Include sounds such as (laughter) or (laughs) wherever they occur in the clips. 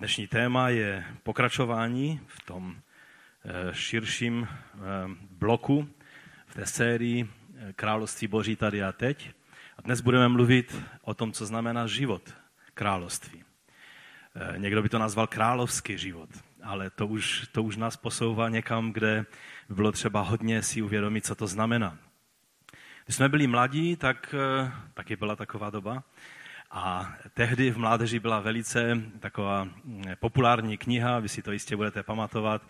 Dnešní téma je pokračování v tom eh, širším eh, bloku, v té sérii eh, Království Boží tady a teď. A dnes budeme mluvit o tom, co znamená život království. Někdo by to nazval královský život, ale to už, to už nás posouvá někam, kde by bylo třeba hodně si uvědomit, co to znamená. Když jsme byli mladí, tak taky byla taková doba, a tehdy v mládeži byla velice taková mm, populární kniha, vy si to jistě budete pamatovat,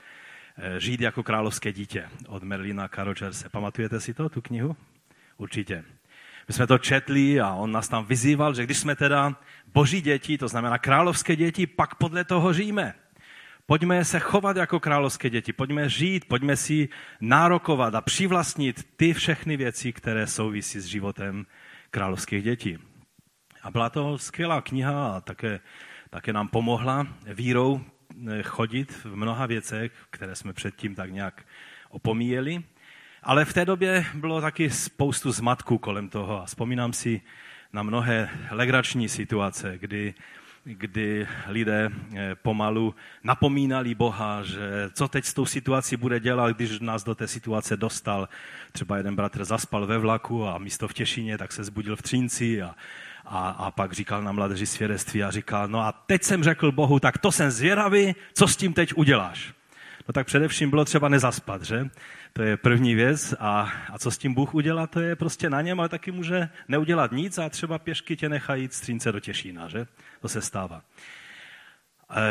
eh, Žít jako královské dítě od Merlina Karočerse. Pamatujete si to, tu knihu? Určitě. My jsme to četli a on nás tam vyzýval, že když jsme teda boží děti, to znamená královské děti, pak podle toho žijeme. Pojďme se chovat jako královské děti, pojďme žít, pojďme si nárokovat a přivlastnit ty všechny věci, které souvisí s životem královských dětí. A byla to skvělá kniha a také, také nám pomohla vírou eh, chodit v mnoha věcech, které jsme předtím tak nějak opomíjeli. Ale v té době bylo taky spoustu zmatků kolem toho a vzpomínám si na mnohé legrační situace, kdy, kdy lidé eh, pomalu napomínali Boha, že co teď s tou situací bude dělat, když nás do té situace dostal. Třeba jeden bratr zaspal ve vlaku a místo v Těšině, tak se zbudil v Třínci a a, a pak říkal na mladeži svědectví a říkal, no a teď jsem řekl Bohu, tak to jsem zvědavý, co s tím teď uděláš? No tak především bylo třeba nezaspat, že? To je první věc. A, a co s tím Bůh udělá, to je prostě na něm, ale taky může neudělat nic a třeba pěšky tě nechají střínce do Těšína, že? To se stává.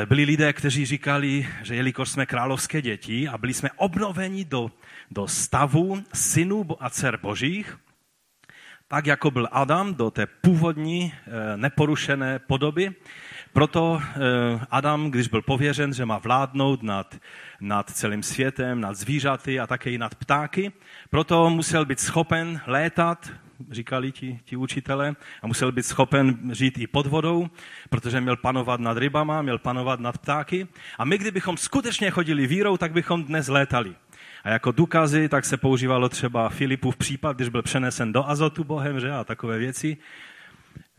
E, byli lidé, kteří říkali, že jelikož jsme královské děti a byli jsme obnoveni do, do stavu synů a dcer božích, tak jako byl Adam do té původní eh, neporušené podoby. Proto eh, Adam, když byl pověřen, že má vládnout nad, nad celým světem, nad zvířaty a také i nad ptáky, proto musel být schopen létat, říkali ti, ti učitele, a musel být schopen žít i pod vodou, protože měl panovat nad rybama, měl panovat nad ptáky. A my, kdybychom skutečně chodili vírou, tak bychom dnes létali. A jako důkazy tak se používalo třeba Filipův případ, když byl přenesen do azotu Bohem, že, a takové věci.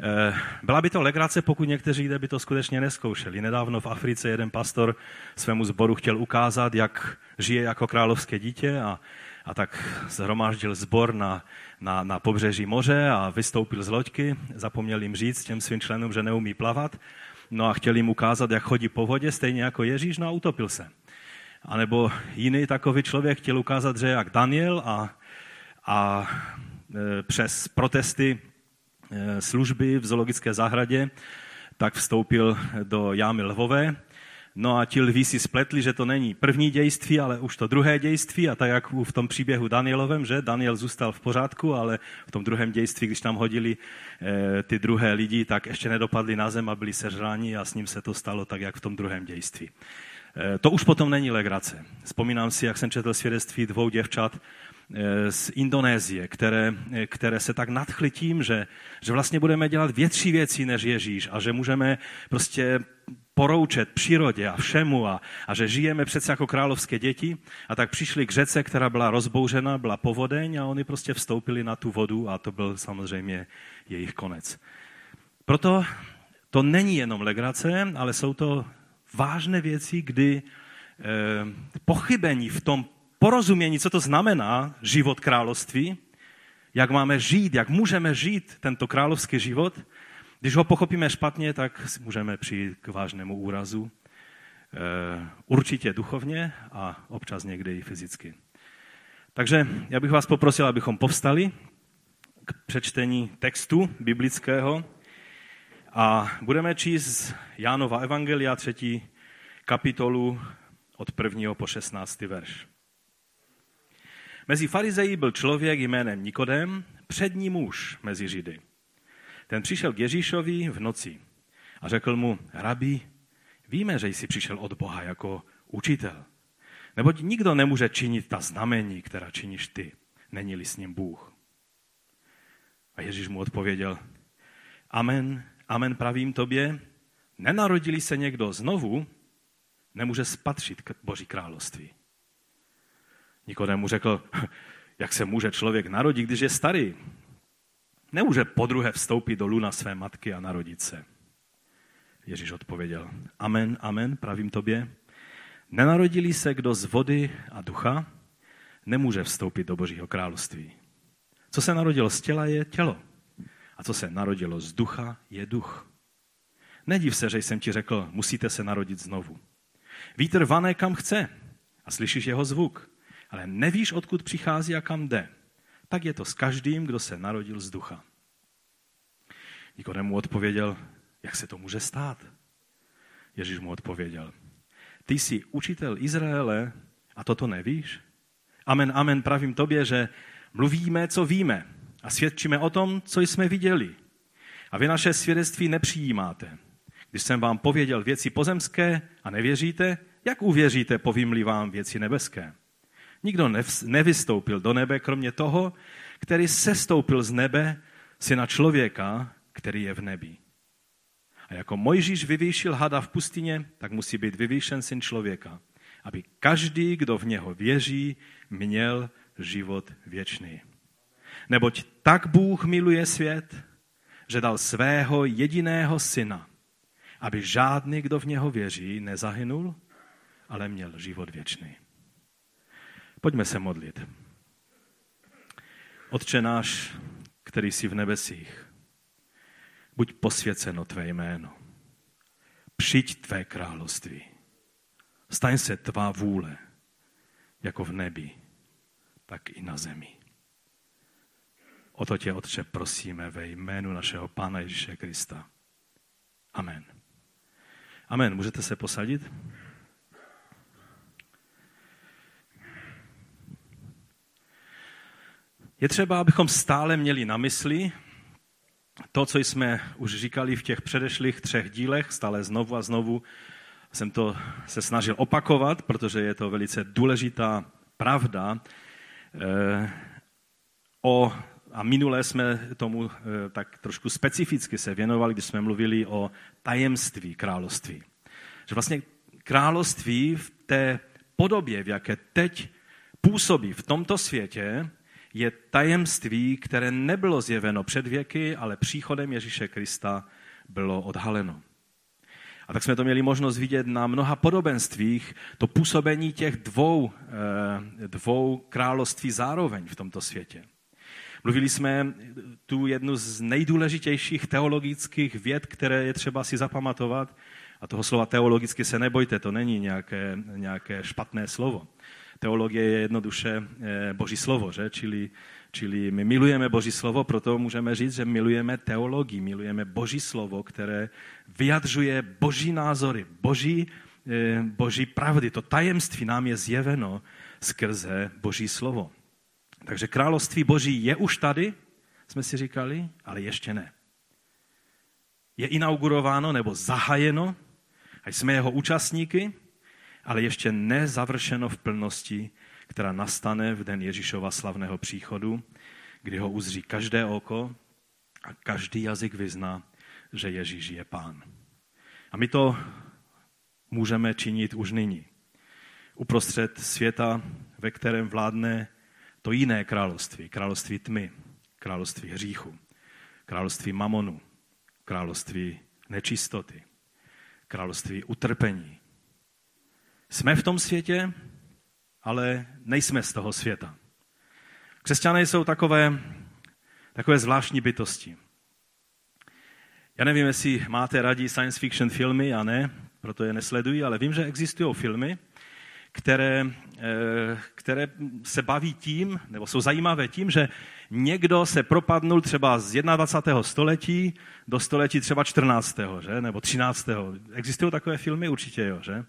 Eh, byla by to legrace, pokud někteří lidé by to skutečně neskoušeli. Nedávno v Africe jeden pastor svému zboru chtěl ukázat, jak žije jako královské dítě a, a tak zhromáždil zbor na, na, na pobřeží moře a vystoupil z loďky. Zapomněl jim říct těm svým členům, že neumí plavat. No a chtěl jim ukázat, jak chodí po vodě, stejně jako Ježíš, no a utopil se. A nebo jiný takový člověk chtěl ukázat, že jak Daniel a, a e, přes protesty e, služby v zoologické zahradě, tak vstoupil do jámy lvové. No a ti lví si spletli, že to není první dějství, ale už to druhé dějství. A tak jak v tom příběhu Danielovém, že Daniel zůstal v pořádku, ale v tom druhém dějství, když tam hodili e, ty druhé lidi, tak ještě nedopadli na zem a byli sežráni a s ním se to stalo tak, jak v tom druhém dějství. Eh, to už potom není legrace. Vzpomínám si, jak jsem četl svědectví dvou děvčat eh, z Indonésie, které, eh, které se tak nadchly tím, že, že vlastně budeme dělat větší věci než Ježíš a že můžeme prostě poroučet přírodě a všemu a, a že žijeme přece jako královské děti a tak přišli k řece, která byla rozbouřena, byla povodeň a oni prostě vstoupili na tu vodu a to byl samozřejmě jejich konec. Proto to není jenom legrace, ale jsou to vážné věci, kdy eh, pochybení v tom porozumění, co to znamená život království, jak máme žít, jak můžeme žít tento královský život, když ho pochopíme špatně, tak můžeme přijít k vážnému úrazu. Eh, určitě duchovně a občas někdy i fyzicky. Takže já bych vás poprosil, abychom povstali k přečtení textu biblického. A budeme číst Jánova Evangelia, třetí kapitolu od prvního po 16. verš. Mezi farizeji byl člověk jménem Nikodem, přední muž mezi Židy. Ten přišel k Ježíšovi v noci a řekl mu, rabi, víme, že jsi přišel od Boha jako učitel. Neboť nikdo nemůže činit ta znamení, která činíš ty, není-li s ním Bůh. A Ježíš mu odpověděl, amen, amen pravím tobě, nenarodili se někdo znovu, nemůže spatřit k Boží království. Nikodem mu řekl, (laughs) jak se může člověk narodit, když je starý. Nemůže podruhé vstoupit do luna své matky a narodit se. Ježíš odpověděl, amen, amen, pravím tobě. Nenarodili se kdo z vody a ducha, nemůže vstoupit do Božího království. Co se narodilo z těla, je tělo. A co se narodilo z ducha, je duch. Nediv se, že jsem ti řekl, musíte se narodit znovu. Vítr vané kam chce a slyšíš jeho zvuk, ale nevíš, odkud přichází a kam jde. Tak je to s každým, kdo se narodil z ducha. Nikodemu odpověděl, jak se to může stát? Ježíš mu odpověděl, ty jsi učitel Izraele a toto nevíš? Amen, amen, pravím tobě, že mluvíme, co víme a svědčíme o tom, co jsme viděli. A vy naše svědectví nepřijímáte. Když jsem vám pověděl věci pozemské a nevěříte, jak uvěříte, povím vám věci nebeské? Nikdo nevystoupil do nebe, kromě toho, který sestoupil z nebe, syna člověka, který je v nebi. A jako Mojžíš vyvýšil hada v pustině, tak musí být vyvýšen syn člověka, aby každý, kdo v něho věří, měl život věčný. Neboť tak Bůh miluje svět, že dal svého jediného syna, aby žádný, kdo v něho věří, nezahynul, ale měl život věčný. Pojďme se modlit. Otče náš, který jsi v nebesích, buď posvěceno tvé jméno. Přijď tvé království. Staň se tvá vůle, jako v nebi, tak i na zemi. O to tě, Otče, prosíme ve jménu našeho Pána Ježíše Krista. Amen. Amen. Můžete se posadit? Je třeba, abychom stále měli na mysli to, co jsme už říkali v těch předešlých třech dílech, stále znovu a znovu jsem to se snažil opakovat, protože je to velice důležitá pravda. Eh, o, a minule jsme tomu eh, tak trošku specificky se věnovali, když jsme mluvili o tajemství království. Že vlastně království v té podobě, v jaké teď působí v tomto světě, je tajemství, které nebylo zjeveno před věky, ale příchodem Ježíše Krista bylo odhaleno. A tak jsme to měli možnost vidět na mnoha podobenstvích, to působení těch dvou, eh, dvou království zároveň v tomto světě. Mluvili jsme tu jednu z nejdůležitějších teologických věd, které je třeba si zapamatovat. A toho slova teologicky se nebojte, to není nějaké, nějaké špatné slovo. Teologie je jednoduše eh, Boží slovo, že? Čili, čili my milujeme Boží slovo, proto můžeme říct, že milujeme teologii, milujeme Boží slovo, které vyjadřuje Boží názory, Boží, eh, Boží pravdy. To tajemství nám je zjeveno skrze Boží slovo. Takže království Boží je už tady, jsme si říkali, ale ještě ne. Je inaugurováno nebo zahajeno, a jsme jeho účastníky, ale ještě nezavršeno v plnosti, která nastane v den Ježíšova slavného příchodu, kdy ho uzří každé oko a každý jazyk vyzná, že Ježíš je pán. A my to můžeme činit už nyní. Uprostřed světa, ve kterém vládne to jiné království, království tmy, království hříchu, království mamonu, království nečistoty, království utrpení, jsme v tom světě, ale nejsme z toho světa. Křesťané jsou takové, takové zvláštní bytosti. Já nevím, jestli máte radí science fiction filmy, já ne, proto je nesleduji, ale vím, že existují filmy, které, eh, které se baví tím, nebo jsou zajímavé tím, že někdo se propadnul třeba z 21. století do století třeba 14. Že? nebo 13. Existují takové filmy? Určitě jo, že?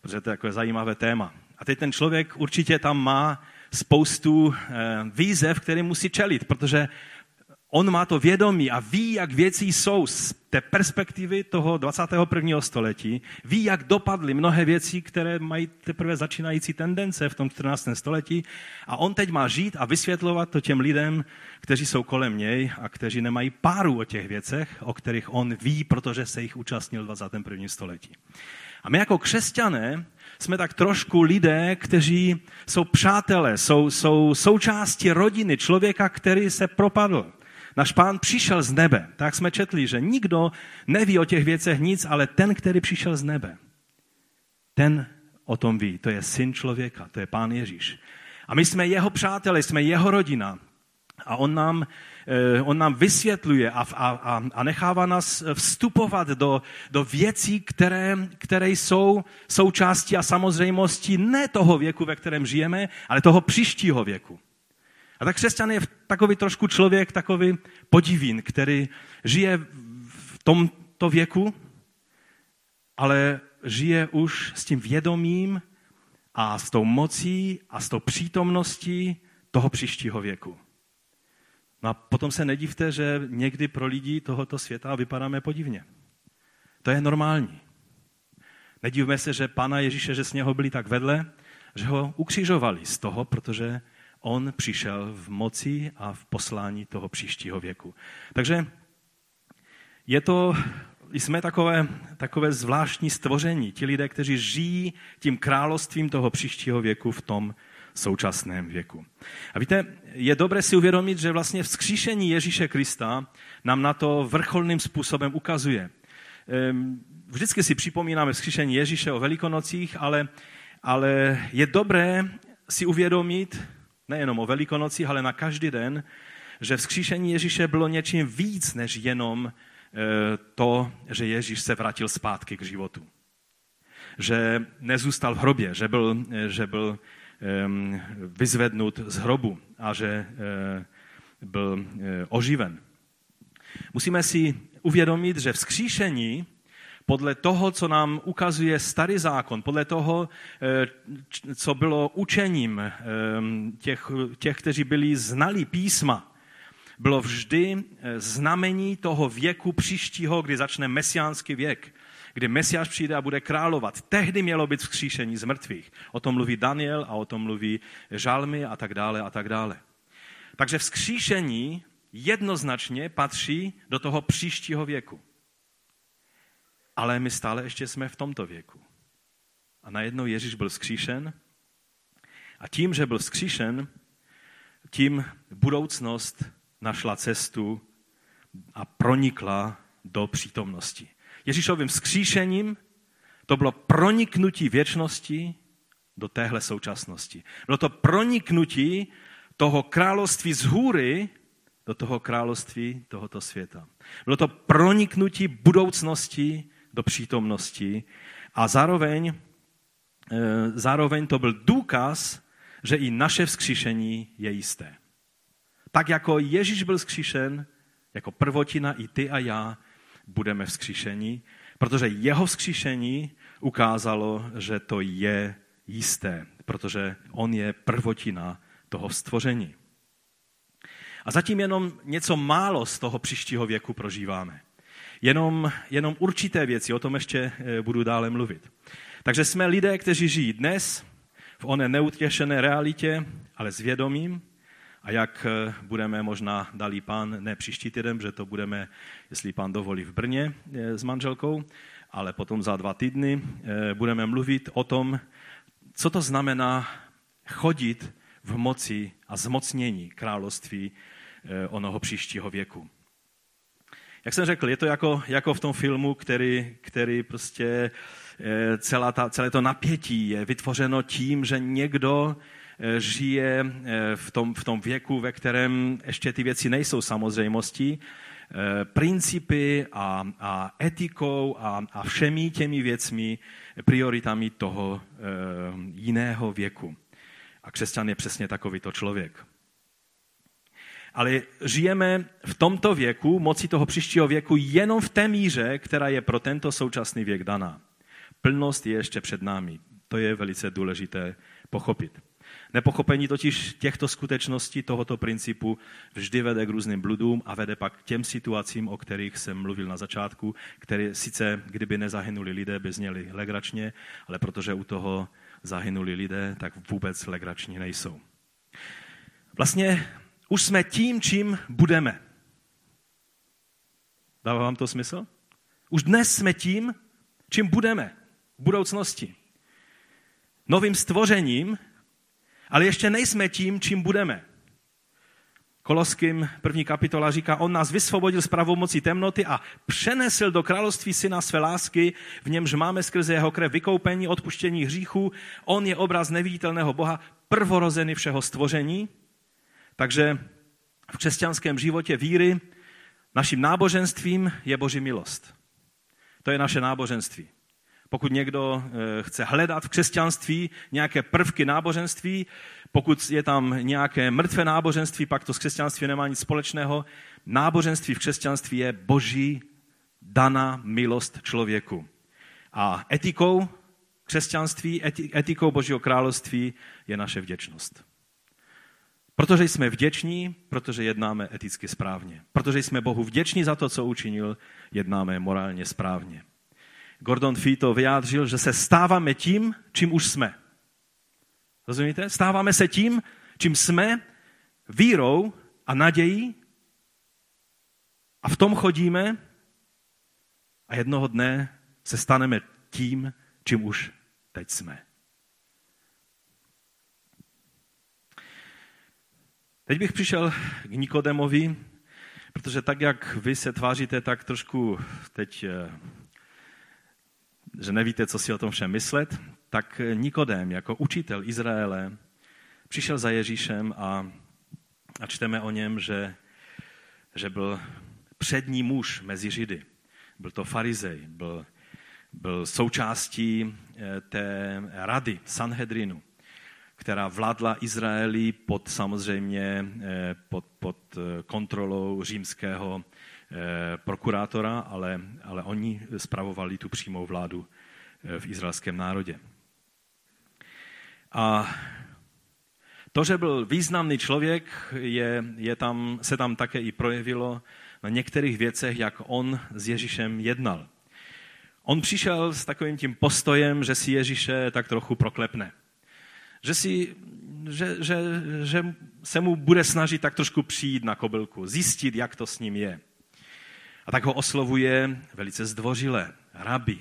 protože to je takové zajímavé téma. A teď ten člověk určitě tam má spoustu eh, výzev, které musí čelit, protože on má to vědomí a ví, jak věci jsou z té perspektivy toho 21. století, ví, jak dopadly mnohé věci, které mají teprve začínající tendence v tom 14. století a on teď má žít a vysvětlovat to těm lidem, kteří jsou kolem něj a kteří nemají páru o těch věcech, o kterých on ví, protože se jich účastnil v 21. století. A my jako křesťané jsme tak trošku lidé, kteří jsou přátelé, jsou, jsou součástí rodiny člověka, který se propadl Náš pán přišel z nebe. Tak jsme četli, že nikdo neví o těch věcech nic, ale ten, který přišel z nebe, ten o tom ví. To je syn člověka, to je pán Ježíš. A my jsme jeho přátelé, jsme jeho rodina. A on nám, eh, on nám vysvětluje a, a, a nechává nás vstupovat do, do věcí, které, které jsou součástí a samozřejmostí ne toho věku, ve kterém žijeme, ale toho příštího věku. A tak křesťan je takový trošku člověk, takový podivín, který žije v tomto věku, ale žije už s tím vědomím a s tou mocí a s tou přítomností toho příštího věku. No a potom se nedivte, že někdy pro lidi tohoto světa vypadáme podivně. To je normální. Nedivme se, že Pana Ježíše, že s něho byli tak vedle, že ho ukřižovali z toho, protože on přišel v moci a v poslání toho příštího věku. Takže je to, jsme takové, takové zvláštní stvoření, ti lidé, kteří žijí tím královstvím toho příštího věku v tom současném věku. A víte, je dobré si uvědomit, že vlastně vzkříšení Ježíše Krista nám na to vrcholným způsobem ukazuje. Ehm, vždycky si připomínáme vzkříšení Ježíše o velikonocích, ale, ale je dobré si uvědomit, nejenom o velikonocích, ale na každý den, že vzkříšení Ježíše bylo něčím víc než jenom eh, to, že Ježíš se vrátil zpátky k životu. Že nezůstal v hrobě, že byl, eh, že byl vyzvednut z hrobu a že eh, byl oživen. Musíme si uvědomit, že vzkříšení podle toho, co nám ukazuje starý zákon, podle toho, eh, co bylo učením eh, těch, těch kteří byli znali písma, bylo vždy eh, znamení toho věku příštího, kdy začne mesiánský věk, kdy Mesiáš přijde a bude královat. Tehdy mělo být vzkříšení z mrtvých. O tom mluví Daniel a o tom mluví Žalmy a tak dále a tak dále. Takže vzkříšení jednoznačně patří do toho příštího věku. Ale my stále ještě jsme v tomto věku. A najednou Ježíš byl vzkříšen a tím, že byl vzkříšen, tím budoucnost našla cestu a pronikla do přítomnosti. Ježíšovým vzkříšením to bylo proniknutí věčnosti do téhle současnosti. Bylo to proniknutí toho království z hůry do toho království tohoto světa. Bylo to proniknutí budoucnosti do přítomnosti a zároveň, eh, zároveň to byl důkaz, že i naše vzkříšení je jisté. Tak jako Ježíš byl vzkříšen, jako prvotina i ty a já budeme vzkříšení, protože jeho vzkříšení ukázalo, že to je jisté, protože on je prvotina toho stvoření. A zatím jenom něco málo z toho příštího věku prožíváme jenom, jenom určité věci, o tom ještě eh, budu dále mluvit. Takže jsme lidé, kteří žijí dnes v oné neutěšené realitě, ale s vědomím, a jak eh, budeme možná dalí pán, ne příští týden, že to budeme, jestli pán dovolí, v Brně eh, s manželkou, ale potom za dva týdny budeme mluvit o tom, co to znamená chodit v moci a zmocnění království onoho příštího věku. Jak jsem řekl, je to jako, jako v tom filmu, který, který prostě eh, celá ta, celé to napětí je vytvořeno tím, že někdo eh, žije eh, v tom, v tom věku, ve kterém ještě ty věci nejsou samozřejmostí, principy a, a etikou a, a všemi těmi věcmi, prioritami toho jiného věku. A křesťan je přesně takovýto člověk ale žijeme v tomto věku, moci toho příštího věku, jenom v té míře, která je pro tento současný věk daná. Plnost je ještě před námi. To je velice důležité pochopit. Nepochopení totiž těchto skutečností, tohoto principu, vždy vede k různým bludům a vede pak k těm situacím, o kterých jsem mluvil na začátku, které sice, kdyby nezahynuli lidé, by zněly legračně, ale protože u toho zahynuli lidé, tak vůbec legrační nejsou. Vlastně už jsme tím, čím budeme. Dává vám to smysl? Už dnes jsme tím, čím budeme v budoucnosti. Novým stvořením, ale ještě nejsme tím, čím budeme. Koloským první kapitola říká, on nás vysvobodil z pravomocí temnoty a přenesl do království syna své lásky, v němž máme skrze jeho krev vykoupení, odpuštění hříchů. On je obraz neviditelného Boha, prvorozený všeho stvoření. Takže v křesťanském životě víry naším náboženstvím je Boží milost. To je naše náboženství. Pokud někdo eh, chce hledat v křesťanství nějaké prvky náboženství, pokud je tam nějaké mrtvé náboženství, pak to s křesťanství nemá nic společného. Náboženství v křesťanství je boží daná milost člověku. A etikou křesťanství, etikou Božího království je naše vděčnost. Protože jsme vděční, protože jednáme eticky správně. Protože jsme Bohu vděční za to, co učinil, jednáme morálně správně. Gordon Fee to vyjádřil, že se stáváme tím, čím už jsme. Rozumíte? Stáváme se tím, čím jsme, vírou a nadějí a v tom chodíme a jednoho dne se staneme tím, čím už teď jsme. Teď bych přišel k Nikodemovi, protože tak, jak vy se tváříte, tak trošku teď, eh, že nevíte, co si o tom všem myslet, tak Nikodem jako učitel Izraele přišel za Ježíšem a, a čteme o něm, že, že byl přední muž mezi Židy. Byl to farizej, byl, byl součástí eh, té rady Sanhedrinu, která vládla Izraeli pod samozřejmě eh, pod, pod eh, kontrolou římského prokurátora, ale, ale oni spravovali tu přímou vládu v izraelském národě. A to, že byl významný člověk, je, je tam, se tam také i projevilo na některých věcech, jak on s Ježíšem jednal. On přišel s takovým tím postojem, že si Ježíše tak trochu proklepne. Že, si, že, že, že se mu bude snažit tak trošku přijít na kobylku, zjistit, jak to s ním je. A tak ho oslovuje velice zdvořile, rabi,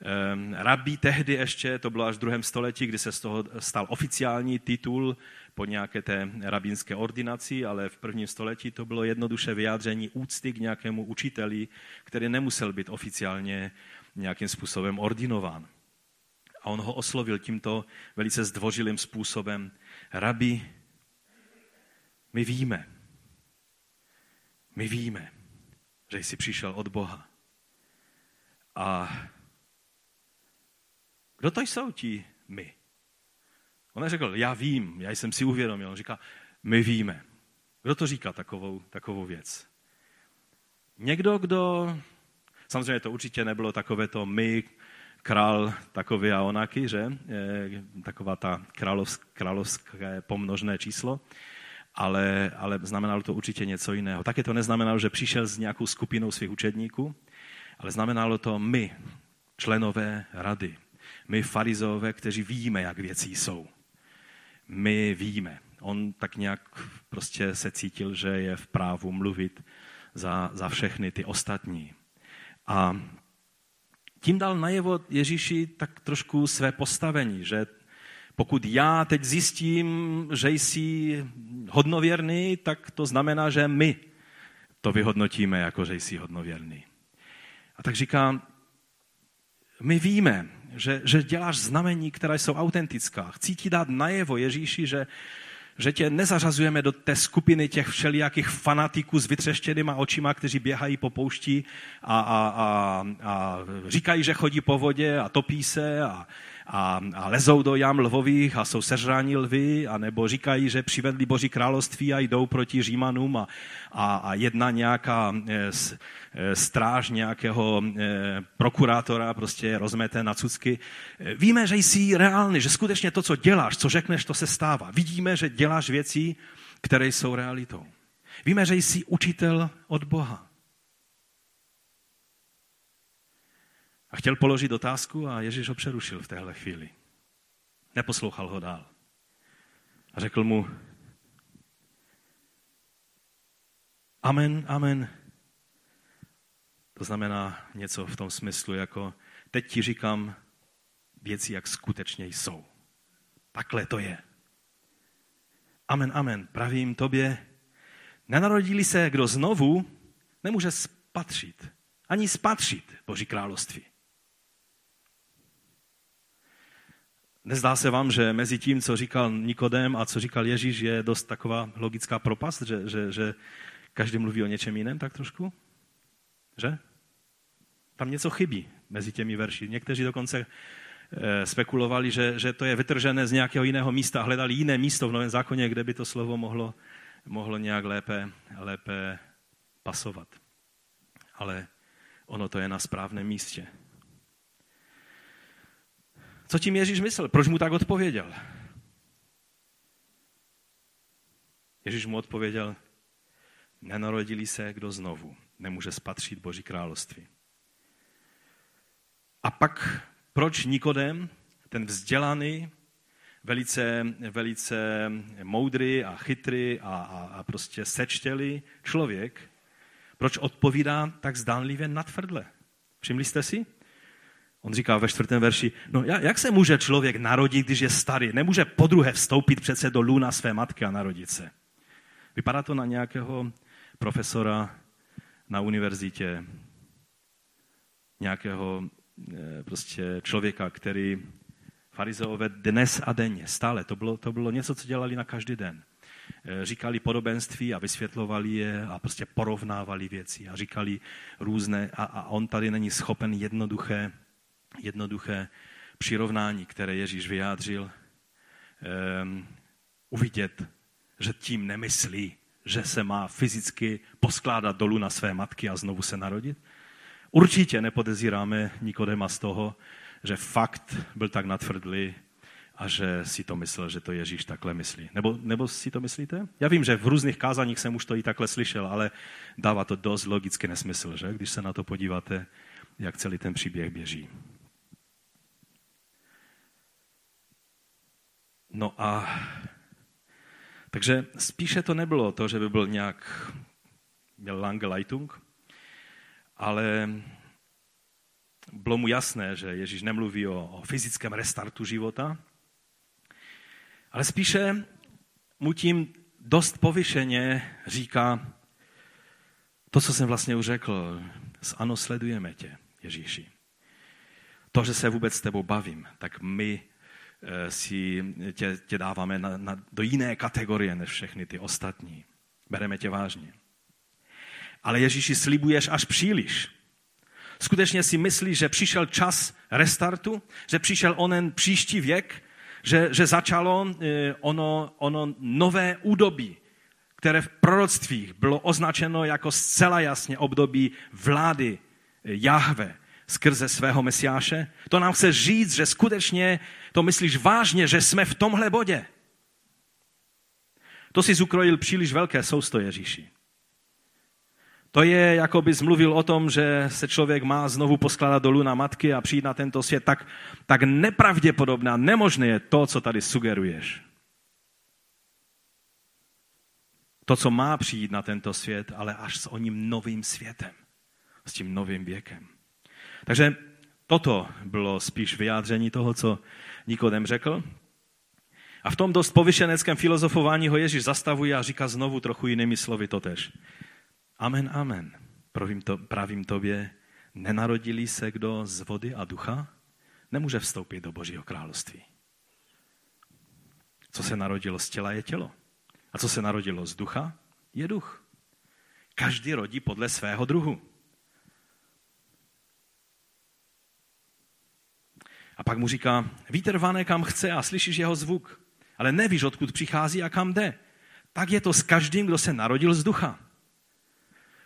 Ehm, rabí tehdy ještě, to bylo až v druhém století, kdy se z toho stal oficiální titul po nějaké té rabínské ordinaci, ale v prvním století to bylo jednoduše vyjádření úcty k nějakému učiteli, který nemusel být oficiálně nějakým způsobem ordinován. A on ho oslovil tímto velice zdvořilým způsobem. Rabi, my víme, my víme, že jsi přišel od Boha. A kdo to jsou ti my? On neřekl, já vím, já jsem si uvědomil. On říká, my víme. Kdo to říká takovou, takovou věc? Někdo, kdo... Samozřejmě to určitě nebylo takové to my, král takový a onaky, že? Taková ta královsk, královské pomnožné číslo. Ale, ale znamenalo to určitě něco jiného. Také to neznamenalo, že přišel s nějakou skupinou svých učedníků, ale znamenalo to my, členové rady, my farizové, kteří víme, jak věci jsou. My víme. On tak nějak prostě se cítil, že je v právu mluvit za, za všechny ty ostatní. A tím dal najevo Ježíši tak trošku své postavení, že pokud já teď zjistím, že jsi hodnověrný, tak to znamená, že my to vyhodnotíme jako, že jsi hodnověrný. A tak říká, my víme, že, že děláš znamení, která jsou autentická. Chci ti dát najevo, Ježíši, že, že tě nezařazujeme do té skupiny těch všelijakých fanatiků s vytřeštěnýma očima, kteří běhají po poušti a, a, a, a říkají, že chodí po vodě a topí se a, a, a lezou do jam lvových a jsou sežráni lvy, anebo říkají, že přivedli Boží království a jdou proti Římanům a, a, a jedna nějaká e, e, stráž nějakého e, prokurátora prostě rozmete na cucky. Víme, že jsi reálný, že skutečně to, co děláš, co řekneš, to se stává. Vidíme, že děláš věci, které jsou realitou. Víme, že jsi učitel od Boha. A chtěl položit otázku a Ježíš ho přerušil v téhle chvíli. Neposlouchal ho dál. A řekl mu, amen, amen. To znamená něco v tom smyslu, jako teď ti říkám věci, jak skutečně jsou. Takhle to je. Amen, amen. Pravím tobě, Nenarodili se kdo znovu, nemůže spatřit, ani spatřit Boží království. Nezdá se vám, že mezi tím, co říkal Nikodem a co říkal Ježíš, je dost taková logická propast, že, že, že každý mluví o něčem jiném tak trošku? Že? Tam něco chybí mezi těmi verši. Někteří dokonce eh, spekulovali, že, že to je vytržené z nějakého jiného místa, hledali jiné místo v Novém zákoně, kde by to slovo mohlo, mohlo nějak lépe, lépe pasovat. Ale ono to je na správném místě. Co tím Ježíš myslel? Proč mu tak odpověděl? Ježíš mu odpověděl, nenarodili se kdo znovu, nemůže spatřit Boží království. A pak proč Nikodem, ten vzdělaný, velice, velice moudrý a chytrý a, a, a prostě sečtělý člověk, proč odpovídá tak zdánlivě natvrdle? Všimli jste si? On říká ve čtvrtém verši, no jak se může člověk narodit, když je starý? Nemůže podruhé vstoupit přece do luna své matky a narodit se. Vypadá to na nějakého profesora na univerzitě, nějakého eh, prostě člověka, který farizeové dnes a denně, stále, to bylo, to bylo něco, co dělali na každý den. Eh, říkali podobenství a vysvětlovali je a prostě porovnávali věci a říkali různé a, a on tady není schopen jednoduché jednoduché přirovnání, které Ježíš vyjádřil, um, uvidět, že tím nemyslí, že se má fyzicky poskládat dolů na své matky a znovu se narodit. Určitě nepodezíráme Nikodema z toho, že fakt byl tak natvrdlý a že si to myslel, že to Ježíš takhle myslí. Nebo, nebo si to myslíte? Já vím, že v různých kázaních jsem už to i takhle slyšel, ale dává to dost logický nesmysl, že? když se na to podíváte, jak celý ten příběh běží. No a takže spíše to nebylo to, že by byl nějak, měl lange Leitung, ale bylo mu jasné, že Ježíš nemluví o, o fyzickém restartu života, ale spíše mu tím dost povyšeně říká to, co jsem vlastně už řekl. Ano, sledujeme tě, Ježíši. To, že se vůbec s tebou bavím, tak my si tě, tě dáváme na, na, do jiné kategorie než všechny ty ostatní. Bereme tě vážně. Ale Ježíši slibuješ až příliš. Skutečně si myslíš, že přišel čas restartu, že přišel onen příští věk, že, že začalo eh, ono, ono nové údobí, které v proroctvích bylo označeno jako zcela jasně období vlády Jahve, skrze svého mesiáše? To nám chce říct, že skutečně to myslíš vážně, že jsme v tomhle bodě. To si zukrojil příliš velké sousto Ježíši. To je, jako bys mluvil o tom, že se člověk má znovu poskládat dolů na matky a přijít na tento svět. Tak, tak nepravděpodobné a nemožné je to, co tady sugeruješ. To, co má přijít na tento svět, ale až s oním novým světem. S tím novým věkem. Takže toto bylo spíš vyjádření toho, co Nikodem řekl. A v tom dost povyšeneckém filozofování ho Ježíš zastavuje a říká znovu trochu jinými slovy totež. Amen, amen. Pravím, to, pravím tobě, nenarodili se kdo z vody a ducha, nemůže vstoupit do Božího království. Co se narodilo z těla, je tělo. A co se narodilo z ducha, je duch. Každý rodí podle svého druhu. A pak mu říká, vítr vane kam chce a slyšíš jeho zvuk, ale nevíš, odkud přichází a kam jde. Tak je to s každým, kdo se narodil z ducha.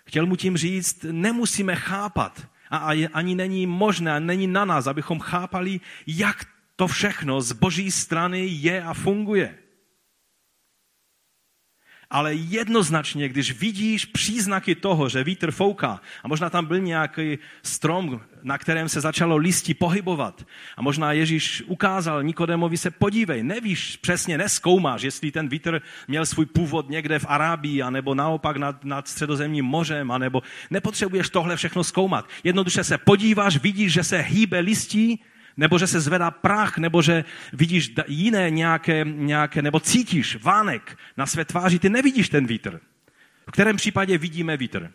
Chtěl mu tím říct, nemusíme chápat a ani není možné, není na nás, abychom chápali, jak to všechno z boží strany je a funguje ale jednoznačně, když vidíš příznaky toho, že vítr fouká a možná tam byl nějaký strom, na kterém se začalo listí pohybovat a možná Ježíš ukázal Nikodemovi se podívej, nevíš přesně, neskoumáš, jestli ten vítr měl svůj původ někde v Arábii, anebo naopak nad, nad středozemním mořem, anebo nepotřebuješ tohle všechno zkoumat. Jednoduše se podíváš, vidíš, že se hýbe listí nebo že se zvedá prach, nebo že vidíš jiné nějaké, nějaké nebo cítíš vánek na své tváři, ty nevidíš ten vítr. V kterém případě vidíme vítr?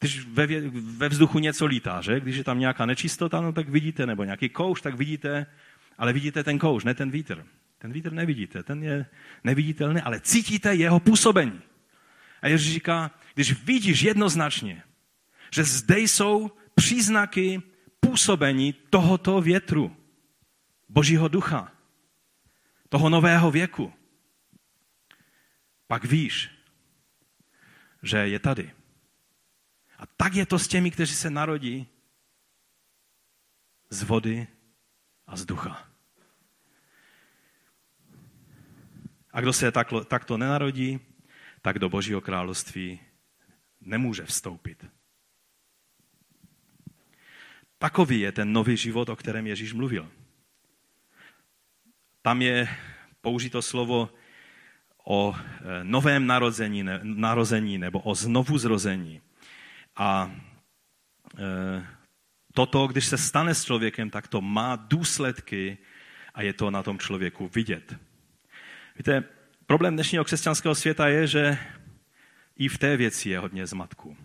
Když ve, ve vzduchu něco lítá, že? Když je tam nějaká nečistota, no tak vidíte, nebo nějaký kouš, tak vidíte, ale vidíte ten kouš, ne ten vítr. Ten vítr nevidíte, ten je neviditelný, ale cítíte jeho působení. A Ježíš říká, když vidíš jednoznačně, že zde jsou příznaky působení tohoto větru, Božího ducha, toho nového věku, pak víš, že je tady. A tak je to s těmi, kteří se narodí z vody a z ducha. A kdo se takto, nenarodí, tak do Božího království nemůže vstoupit. Takový je ten nový život, o kterém Ježíš mluvil. Tam je použito slovo o e, novém narození, narození nebo o znovuzrození. A e, toto, když se stane s člověkem, tak to má důsledky a je to na tom člověku vidět. Víte, problém dnešního křesťanského světa je, že i v té věci je hodně zmatku.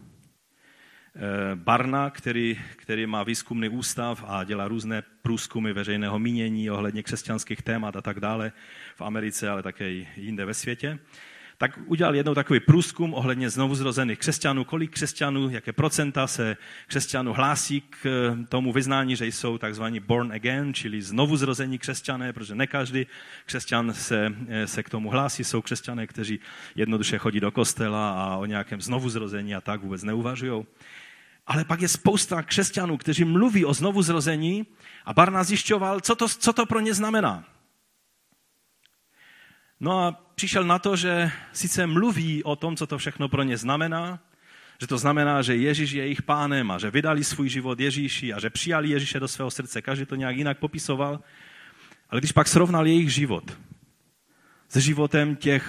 E, Barna, který, který má výzkumný ústav a dělá různé průzkumy veřejného mínění ohledně křesťanských témat a tak dále v Americe, ale také i jinde ve světě, tak udělal jednou takový průzkum ohledně znovuzrozených křesťanů, kolik křesťanů, jaké procenta se křesťanů hlásí k eh, tomu vyznání, že jsou takzvaní born again, čili znovuzrození křesťané, protože ne každý křesťan se, eh, se k tomu hlásí. Jsou křesťané, kteří jednoduše chodí do kostela a o nějakém znovuzrození a tak vůbec neuvažují. Ale pak je spousta křesťanů, kteří mluví o znovuzrození a Barna zjišťoval, co to, co to pro ně znamená. No a přišel na to, že sice mluví o tom, co to všechno pro ně znamená, že to znamená, že Ježíš je jejich pánem a že vydali svůj život Ježíši a že přijali Ježíše do svého srdce. Každý to nějak jinak popisoval. Ale když pak srovnal jejich život se životem těch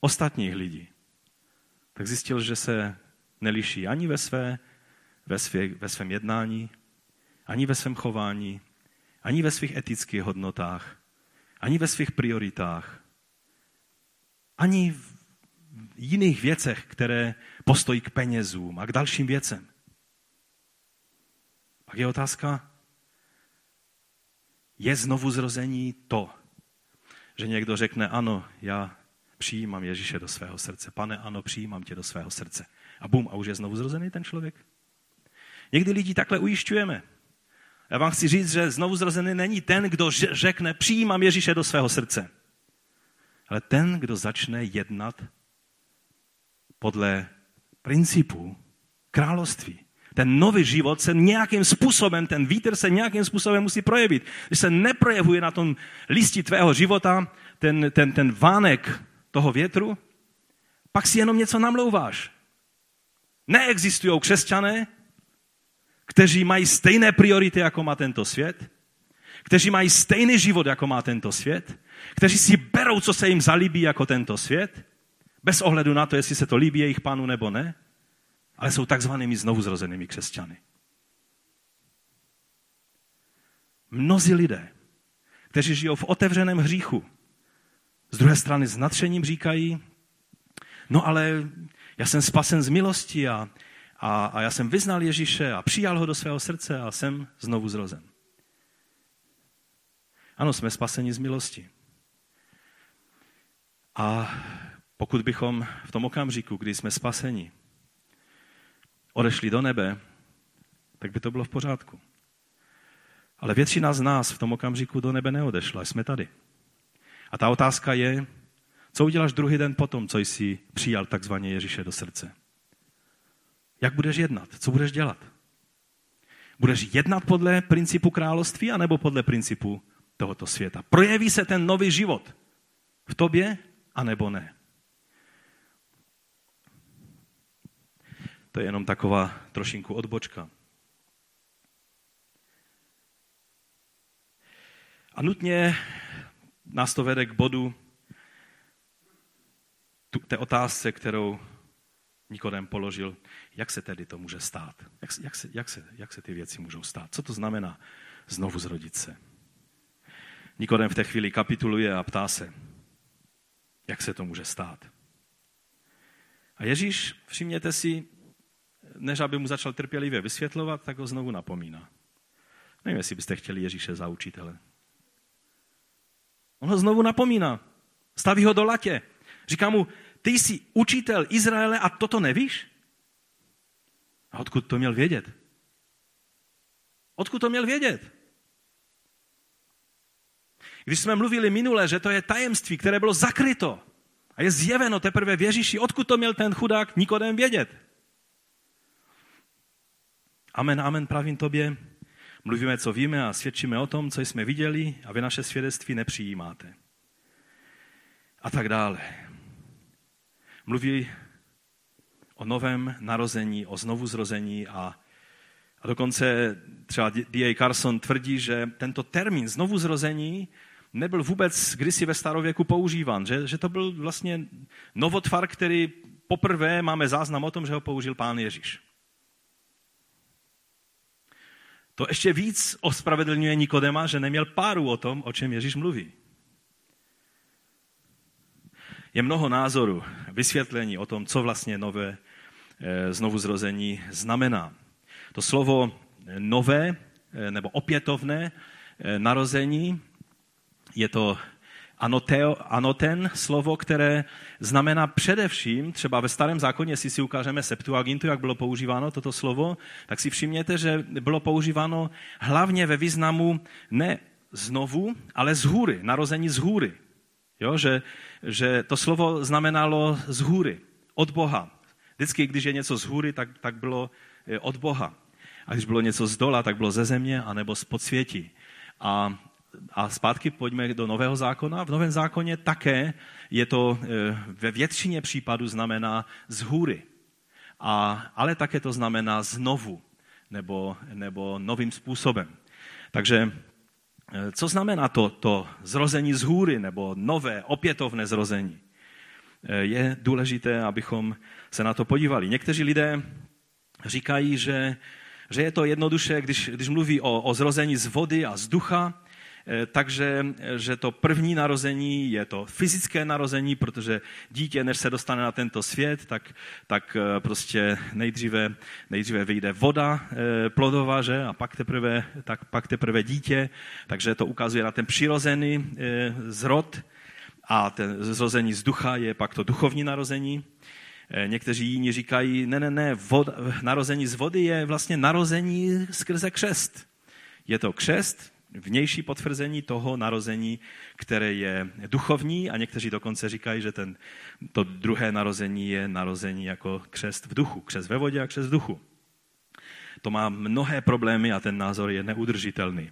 ostatních lidí, tak zjistil, že se neliší ani ve, své, ve, svě, ve svém jednání, ani ve svém chování, ani ve svých etických hodnotách, ani ve svých prioritách, ani v jiných věcech, které postojí k penězům a k dalším věcem. Pak je otázka, je znovu zrození to, že někdo řekne, ano, já přijímám Ježíše do svého srdce. Pane, ano, přijímám tě do svého srdce. A bum, a už je znovu zrozený ten člověk. Někdy lidi takhle ujišťujeme. Já vám chci říct, že znovu zrozený není ten, kdo řekne, přijímám Ježíše do svého srdce ale ten, kdo začne jednat podle principů království. Ten nový život se nějakým způsobem, ten vítr se nějakým způsobem musí projevit. Když se neprojevuje na tom listi tvého života ten, ten, ten vánek toho větru, pak si jenom něco namlouváš. Neexistují křesťané, kteří mají stejné priority, jako má tento svět, kteří mají stejný život, jako má tento svět, kteří si berou, co se jim zalíbí jako tento svět, bez ohledu na to, jestli se to líbí jejich pánu nebo ne, ale jsou takzvanými znovuzrozenými křesťany. Mnozí lidé, kteří žijou v otevřeném hříchu, z druhé strany s nadšením říkají, no ale já jsem spasen z milosti a, a, a já jsem vyznal Ježíše a přijal ho do svého srdce a jsem znovu zrozen. Ano, jsme spaseni z milosti. A pokud bychom v tom okamžiku, kdy jsme spaseni, odešli do nebe, tak by to bylo v pořádku. Ale většina z nás v tom okamžiku do nebe neodešla, jsme tady. A ta otázka je, co uděláš druhý den potom, co jsi přijal takzvaně Ježíše do srdce? Jak budeš jednat? Co budeš dělat? Budeš jednat podle principu království anebo podle principu tohoto světa? Projeví se ten nový život v tobě anebo ne. To je jenom taková trošinku odbočka. A nutně nás to vede k bodu té otázce, kterou Nikodem položil, jak se tedy to může stát? Jak, jak, se, jak, se, jak se ty věci můžou stát? Co to znamená znovu zrodit se? Nikodem v té chvíli kapituluje a ptá se, jak se to může stát. A Ježíš, všimněte si, než aby mu začal trpělivě vysvětlovat, tak ho znovu napomíná. Nevím, jestli byste chtěli Ježíše za učitele. On ho znovu napomíná. Staví ho do latě. Říká mu, ty jsi učitel Izraele a toto nevíš? A odkud to měl vědět? Odkud to měl vědět? Když jsme mluvili minule, že to je tajemství, které bylo zakryto a je zjeveno teprve v Ježíši, odkud to měl ten chudák Nikodem vědět? Amen, amen, pravím tobě. Mluvíme, co víme a svědčíme o tom, co jsme viděli a vy naše svědectví nepřijímáte. A tak dále. Mluví o novém narození, o znovuzrození a, a dokonce třeba D.A. Carson tvrdí, že tento termín znovuzrození nebyl vůbec kdysi ve starověku používán, že, že to byl vlastně novotvar, který poprvé máme záznam o tom, že ho použil pán Ježíš. To ještě víc ospravedlňuje Nikodema, že neměl páru o tom, o čem Ježíš mluví. Je mnoho názorů, vysvětlení o tom, co vlastně nové znovu zrození znamená. To slovo nové eh, nebo opětovné eh, narození je to anoteo, anoten, slovo, které znamená především, třeba ve starém zákoně, jestli si ukážeme Septuagintu, jak bylo používáno toto slovo, tak si všimněte, že bylo používáno hlavně ve významu ne znovu, ale z hůry, narození z hůry. Jo, že, že to slovo znamenalo z hůry, od Boha. Vždycky, když je něco z hůry, tak, tak bylo eh, od Boha. A když bylo něco z dola, tak bylo ze země anebo z podsvětí. A a zpátky pojďme do Nového zákona. V Novém zákoně také je to e, ve většině případů znamená z hůry. A, ale také to znamená znovu nebo, nebo novým způsobem. Takže e, co znamená to, to zrození z hůry nebo nové, opětovné zrození? Je důležité, abychom se na to podívali. Někteří lidé říkají, že, že je to jednoduše, když, když mluví o, o zrození z vody a z ducha, Eh, takže že to první narození je to fyzické narození, protože dítě, než se dostane na tento svět, tak, tak eh, prostě nejdříve, nejdříve vyjde voda eh, plodová, že? a pak teprve, tak pak teprve dítě, takže to ukazuje na ten přirozený zrod a ten zrození z ducha je pak to duchovní narození. Někteří jiní říkají, ne, ne, ne, vod, narození z vody je vlastně narození skrze křest. Je to křest, vnější potvrzení toho narození, které je duchovní a někteří dokonce říkají, že ten, to druhé narození je narození jako křest v duchu, křest ve vodě a křest v duchu. To má mnohé problémy a ten názor je neudržitelný.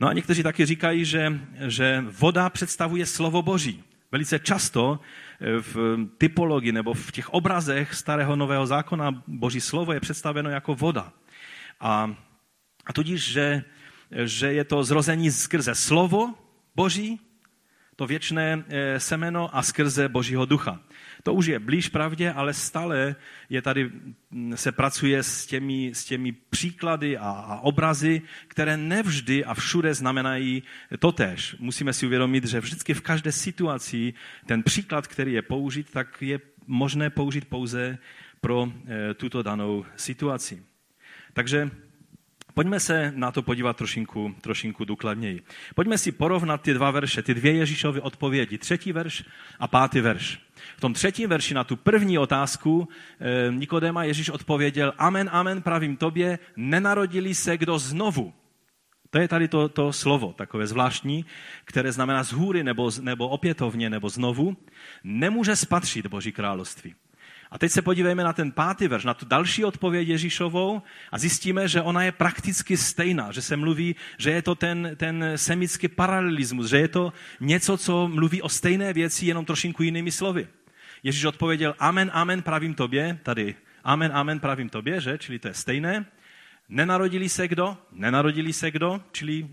No a někteří taky říkají, že, že voda představuje slovo Boží. Velice často eh, v typologii nebo v těch obrazech starého nového zákona Boží slovo je představeno jako voda. A, a tudíž, že že je to zrození skrze slovo Boží, to věčné eh, semeno a skrze Božího ducha. To už je blíž pravdě, ale stále je tady, mm, se pracuje s těmi, s těmi příklady a, a obrazy, které nevždy a všude znamenají totéž. Musíme si uvědomit, že vždycky v každé situaci ten příklad, který je použit, tak je možné použít pouze pro eh, tuto danou situaci. Takže Pojďme se na to podívat trošinku, trošinku důkladněji. Pojďme si porovnat ty dva verše, ty dvě Ježíšovy odpovědi, třetí verš a pátý verš. V tom třetím verši na tu první otázku eh, Nikodema Ježíš odpověděl, amen, amen, pravím tobě, nenarodili se kdo znovu. To je tady to, to slovo, takové zvláštní, které znamená z hůry nebo, nebo opětovně nebo znovu, nemůže spatřit Boží království. A teď se podívejme na ten pátý verš, na tu další odpověď Ježíšovou a zjistíme, že ona je prakticky stejná, že se mluví, že je to ten, ten semický paralelismus, že je to něco, co mluví o stejné věci, jenom trošinku jinými slovy. Ježíš odpověděl, amen, amen, pravím tobě, tady, amen, amen, pravím tobě, že, čili to je stejné. Nenarodili se kdo? Nenarodili se kdo? Čili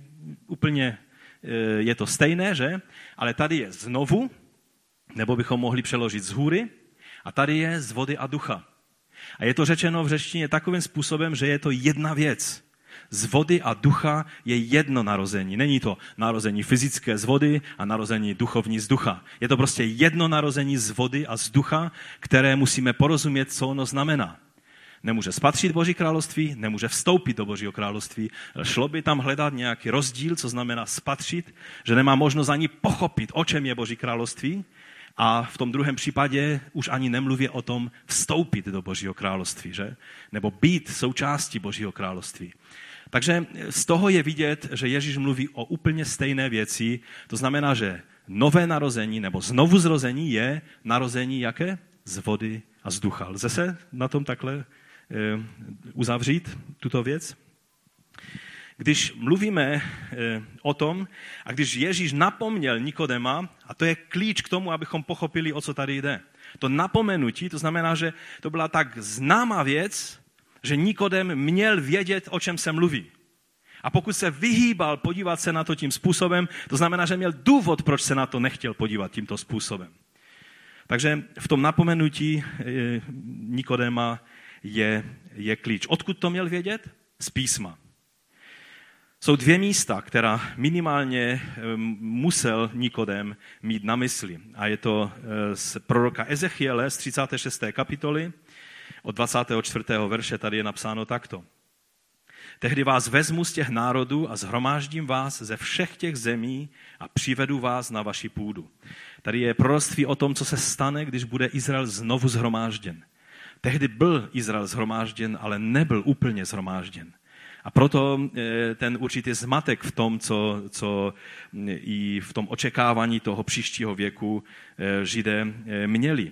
úplně e, je to stejné, že? Ale tady je znovu, nebo bychom mohli přeložit z hůry, a tady je z vody a ducha. A je to řečeno v řečtině takovým způsobem, že je to jedna věc. Z vody a ducha je jedno narození. Není to narození fyzické z vody a narození duchovní z ducha. Je to prostě jedno narození z vody a z ducha, které musíme porozumět, co ono znamená. Nemůže spatřit Boží království, nemůže vstoupit do Božího království. Šlo by tam hledat nějaký rozdíl, co znamená spatřit, že nemá možnost ani pochopit, o čem je Boží království. A v tom druhém případě už ani nemluví o tom vstoupit do Božího království, že? Nebo být součástí Božího království. Takže z toho je vidět, že Ježíš mluví o úplně stejné věci. To znamená, že nové narození nebo znovu zrození je narození jaké? Z vody a z ducha. Lze se na tom takhle e, uzavřít, tuto věc? Když mluvíme e, o tom a když Ježíš napomněl Nikodema, a to je klíč k tomu, abychom pochopili, o co tady jde. To napomenutí, to znamená, že to byla tak známá věc, že Nikodem měl vědět, o čem se mluví. A pokud se vyhýbal podívat se na to tím způsobem, to znamená, že měl důvod, proč se na to nechtěl podívat tímto způsobem. Takže v tom napomenutí eh, Nikodema je, je klíč. Odkud to měl vědět? Z písma. Jsou dvě místa, která minimálně eh, musel Nikodem mít na mysli. A je to eh, z proroka Ezechiele z 36. kapitoly od 24. verše tady je napsáno takto. Tehdy vás vezmu z těch národů a zhromáždím vás ze všech těch zemí a přivedu vás na vaši půdu. Tady je proroctví o tom, co se stane, když bude Izrael znovu zhromážděn. Tehdy byl Izrael zhromážděn, ale nebyl úplně zhromážděn. A proto eh, ten určitý zmatek v tom, co, co mm, i v tom očekávání toho příštího věku eh, Židé eh, měli.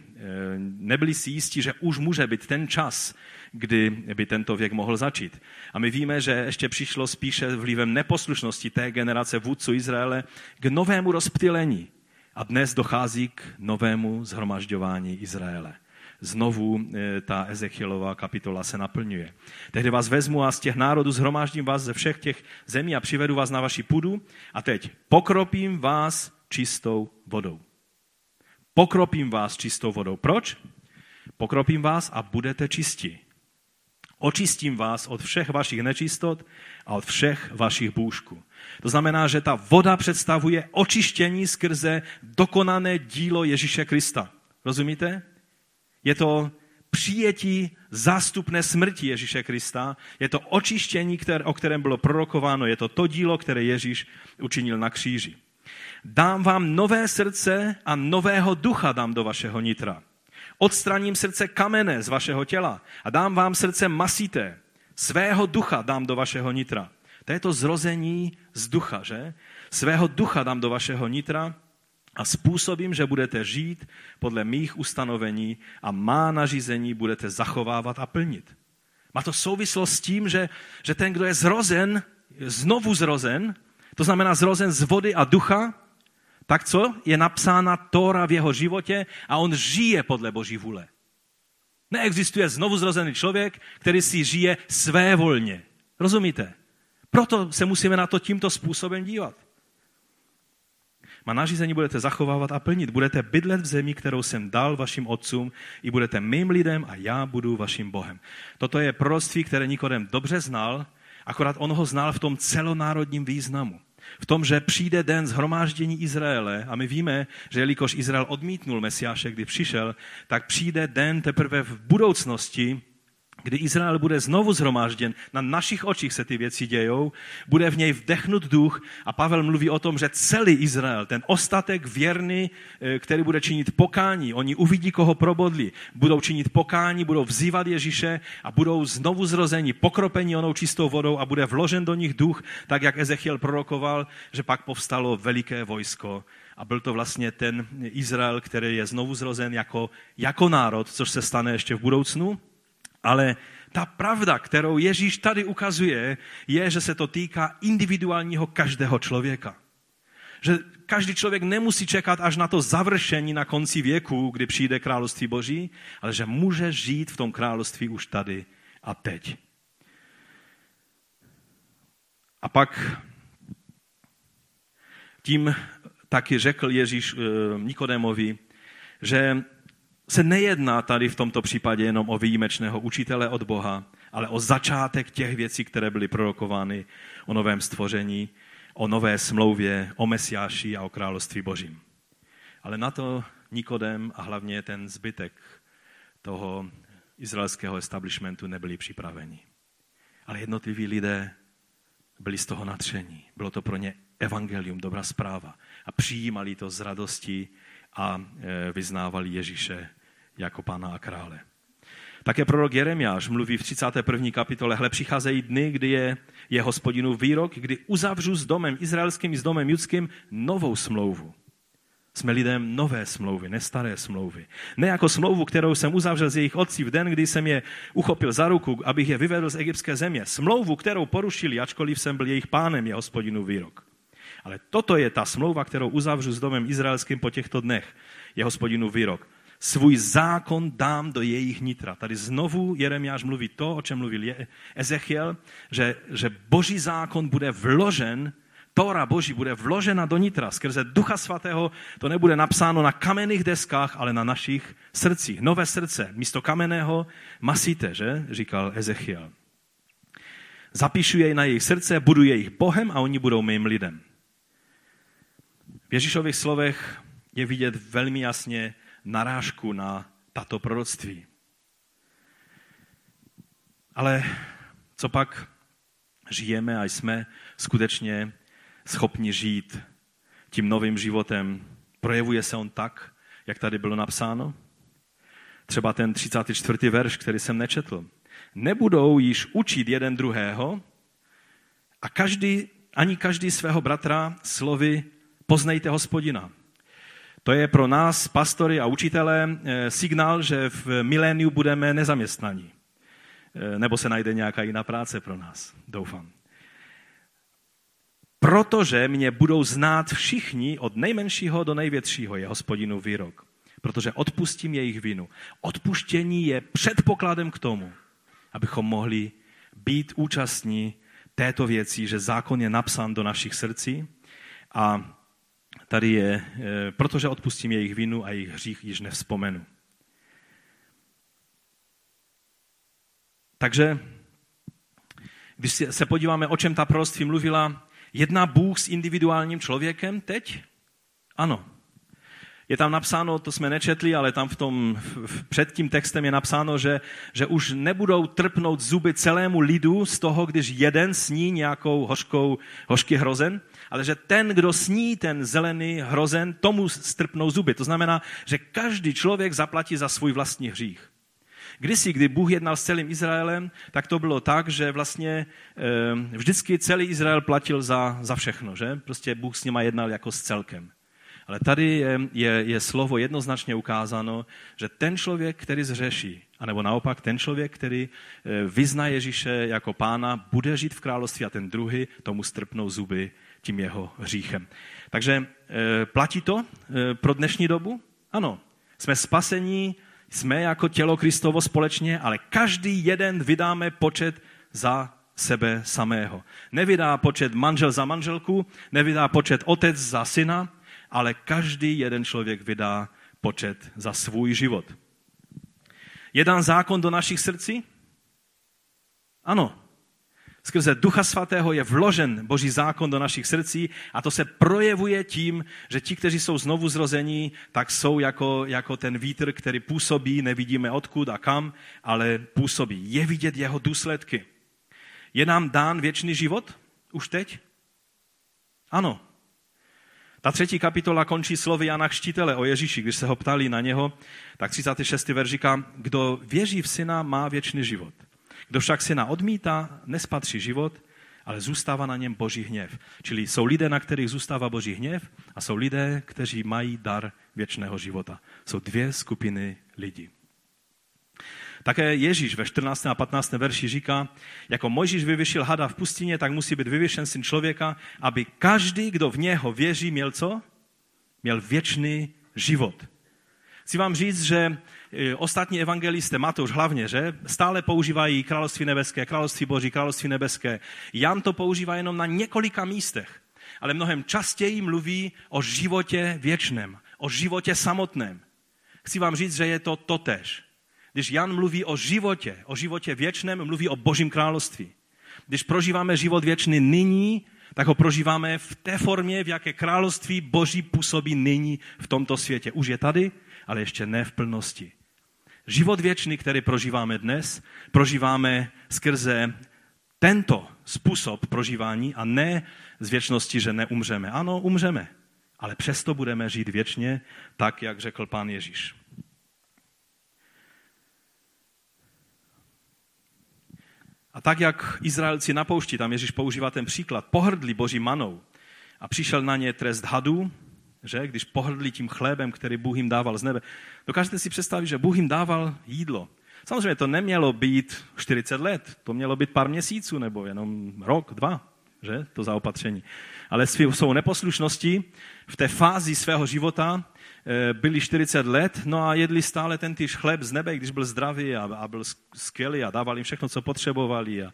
Nebyli si jistí, že už může být ten čas, kdy by tento věk mohl začít. A my víme, že ještě přišlo spíše vlivem neposlušnosti té generace vůdců Izraele k novému rozptylení. A dnes dochází k novému zhromažďování Izraele znovu eh, ta Ezechielová kapitola se naplňuje. Tehdy vás vezmu a z těch národů zhromáždím vás ze všech těch zemí a přivedu vás na vaši půdu a teď pokropím vás čistou vodou. Pokropím vás čistou vodou. Proč? Pokropím vás a budete čistí. Očistím vás od všech vašich nečistot a od všech vašich bůžků. To znamená, že ta voda představuje očištění skrze dokonané dílo Ježíše Krista. Rozumíte? Je to přijetí zástupné smrti Ježíše Krista. Je to očištění, které, o kterém bylo prorokováno. Je to to dílo, které Ježíš učinil na kříži. Dám vám nové srdce a nového ducha dám do vašeho nitra. Odstraním srdce kamene z vašeho těla a dám vám srdce masité. Svého ducha dám do vašeho nitra. To je to zrození z ducha, že? Svého ducha dám do vašeho nitra a způsobím, že budete žít podle mých ustanovení a má nařízení budete zachovávat a plnit. Má to souvislost s tím, že, že ten, kdo je zrozen, znovu zrozen, to znamená zrozen z vody a ducha, tak co? Je napsána Tóra v jeho životě a on žije podle Boží vůle. Neexistuje znovu zrozený člověk, který si žije své volně. Rozumíte? Proto se musíme na to tímto způsobem dívat. Má nařízení budete zachovávat a plnit. Budete bydlet v zemi, kterou jsem dal vašim otcům, i budete mým lidem a já budu vaším Bohem. Toto je proroctví, které Nikodem dobře znal, akorát on ho znal v tom celonárodním významu. V tom, že přijde den zhromáždění Izraele a my víme, že jelikož Izrael odmítnul Mesiáše, kdy přišel, tak přijde den teprve v budoucnosti, kdy Izrael bude znovu zhromážděn, na našich očích se ty věci dějou, bude v něj vdechnut duch a Pavel mluví o tom, že celý Izrael, ten ostatek věrný, eh, který bude činit pokání, oni uvidí, koho probodli, budou činit pokání, budou vzývat Ježíše a budou znovu zrozeni, pokropení onou čistou vodou a bude vložen do nich duch, tak jak Ezechiel prorokoval, že pak povstalo veliké vojsko a byl to vlastně ten Izrael, který je znovu zrozen jako, jako národ, což se stane ještě v budoucnu. Ale ta pravda, kterou Ježíš tady ukazuje, je, že se to týká individuálního každého člověka. Že každý člověk nemusí čekat až na to završení na konci věku, kdy přijde království Boží, ale že může žít v tom království už tady a teď. A pak tím taky řekl Ježíš eh, Nikodémovi, že se nejedná tady v tomto případě jenom o výjimečného učitele od Boha, ale o začátek těch věcí, které byly prorokovány o novém stvoření, o nové smlouvě, o Mesiáši a o království božím. Ale na to Nikodem a hlavně ten zbytek toho izraelského establishmentu nebyli připraveni. Ale jednotliví lidé byli z toho natření. Bylo to pro ně evangelium, dobrá zpráva. A přijímali to z radosti a e, vyznávali Ježíše jako pána a krále. Také prorok Jeremiáš mluví v 31. kapitole, hle přicházejí dny, kdy je, je hospodinův výrok, kdy uzavřu s domem izraelským i s domem judským novou smlouvu. Jsme lidem nové smlouvy, ne staré smlouvy. Ne jako smlouvu, kterou jsem uzavřel s jejich otci v den, kdy jsem je uchopil za ruku, abych je vyvedl z egyptské země. Smlouvu, kterou porušili, ačkoliv jsem byl jejich pánem, je hospodinu výrok. Ale toto je ta smlouva, kterou uzavřu s domem izraelským po těchto dnech, je hospodinu výrok. Svůj zákon dám do jejich nitra. Tady znovu Jeremiáš mluví to, o čem mluvil Ezechiel, že, že boží zákon bude vložen Tóra Boží bude vložena do nitra skrze Ducha Svatého. To nebude napsáno na kamenných deskách, ale na našich srdcích. Nové srdce, místo kamenného masíte, že? Říkal Ezechiel. Zapíšu jej na jejich srdce, budu jejich Bohem a oni budou mým lidem. V Ježíšových slovech je vidět velmi jasně narážku na tato proroctví. Ale co pak žijeme a jsme skutečně schopni žít tím novým životem. Projevuje se on tak, jak tady bylo napsáno? Třeba ten 34. verš, který jsem nečetl. Nebudou již učit jeden druhého a každý, ani každý svého bratra slovy poznejte hospodina. To je pro nás, pastory a učitele, eh, signál, že v miléniu budeme nezaměstnaní. Eh, nebo se najde nějaká jiná práce pro nás, doufám protože mě budou znát všichni od nejmenšího do největšího, je hospodinu výrok. Protože odpustím jejich vinu. Odpuštění je předpokladem k tomu, abychom mohli být účastní této věci, že zákon je napsán do našich srdcí a tady je, eh, protože odpustím jejich vinu a jejich hřích již nevzpomenu. Takže, když se podíváme, o čem ta proroctví mluvila, Jedná Bůh s individuálním člověkem teď? Ano. Je tam napsáno, to jsme nečetli, ale tam v tom, v, před tím textem je napsáno, že, že už nebudou trpnout zuby celému lidu z toho, když jeden sní nějakou hořkou, hořký hrozen, ale že ten, kdo sní ten zelený hrozen, tomu strpnou zuby. To znamená, že každý člověk zaplatí za svůj vlastní hřích. Kdysi, kdy Bůh jednal s celým Izraelem, tak to bylo tak, že vlastně eh, vždycky celý Izrael platil za, za všechno, že? Prostě Bůh s nima jednal jako s celkem. Ale tady je, je, je slovo jednoznačně ukázáno, že ten člověk, který zřeší, anebo naopak ten člověk, který eh, vyzná Ježíše jako pána, bude žít v království a ten druhý tomu strpnou zuby tím jeho hříchem. Takže eh, platí to pro dnešní dobu? Ano. Jsme spasení jsme jako tělo Kristovo společně, ale každý jeden vydáme počet za sebe samého. Nevydá počet manžel za manželku, nevydá počet otec za syna, ale každý jeden člověk vydá počet za svůj život. Je dán zákon do našich srdcí? Ano, Skrze Ducha Svatého je vložen Boží zákon do našich srdcí a to se projevuje tím, že ti, kteří jsou znovu zrození, tak jsou jako, jako ten vítr, který působí, nevidíme odkud a kam, ale působí. Je vidět jeho důsledky. Je nám dán věčný život už teď? Ano. Ta třetí kapitola končí slovy Jana Kštítele o Ježíši. Když se ho ptali na něho, tak 36. verš říká, kdo věří v syna, má věčný život. Kdo však syna odmítá, nespatří život, ale zůstává na něm boží hněv. Čili jsou lidé, na kterých zůstává boží hněv a jsou lidé, kteří mají dar věčného života. Jsou dvě skupiny lidí. Také Ježíš ve 14. a 15. verši říká, jako Mojžíš vyvyšil hada v pustině, tak musí být vyvěšen syn člověka, aby každý, kdo v něho věří, měl co? Měl věčný život. Chci vám říct, že ostatní evangelisté, Matouš hlavně, že stále používají království nebeské, království boží, království nebeské. Jan to používá jenom na několika místech, ale mnohem častěji mluví o životě věčném, o životě samotném. Chci vám říct, že je to totež. Když Jan mluví o životě, o životě věčném, mluví o Božím království. Když prožíváme život věčný nyní, tak ho prožíváme v té formě, v jaké království Boží působí nyní v tomto světě. Už je tady, ale ještě ne v plnosti. Život věčný, který prožíváme dnes, prožíváme skrze tento způsob prožívání a ne z věčnosti, že neumřeme. Ano, umřeme, ale přesto budeme žít věčně, tak, jak řekl pán Ježíš. A tak, jak Izraelci na poušti, tam Ježíš používá ten příklad, pohrdli boží manou a přišel na ně trest hadu, že? Když pohrdli tím chlebem, který Bůh jim dával z nebe. Dokážete si představit, že Bůh jim dával jídlo. Samozřejmě to nemělo být 40 let, to mělo být pár měsíců nebo jenom rok, dva, že? To zaopatření. Ale svou neposlušností v té fázi svého života eh, byli 40 let, no a jedli stále ten týž chleb z nebe, když byl zdravý a, a byl skvělý a dával jim všechno, co potřebovali. A,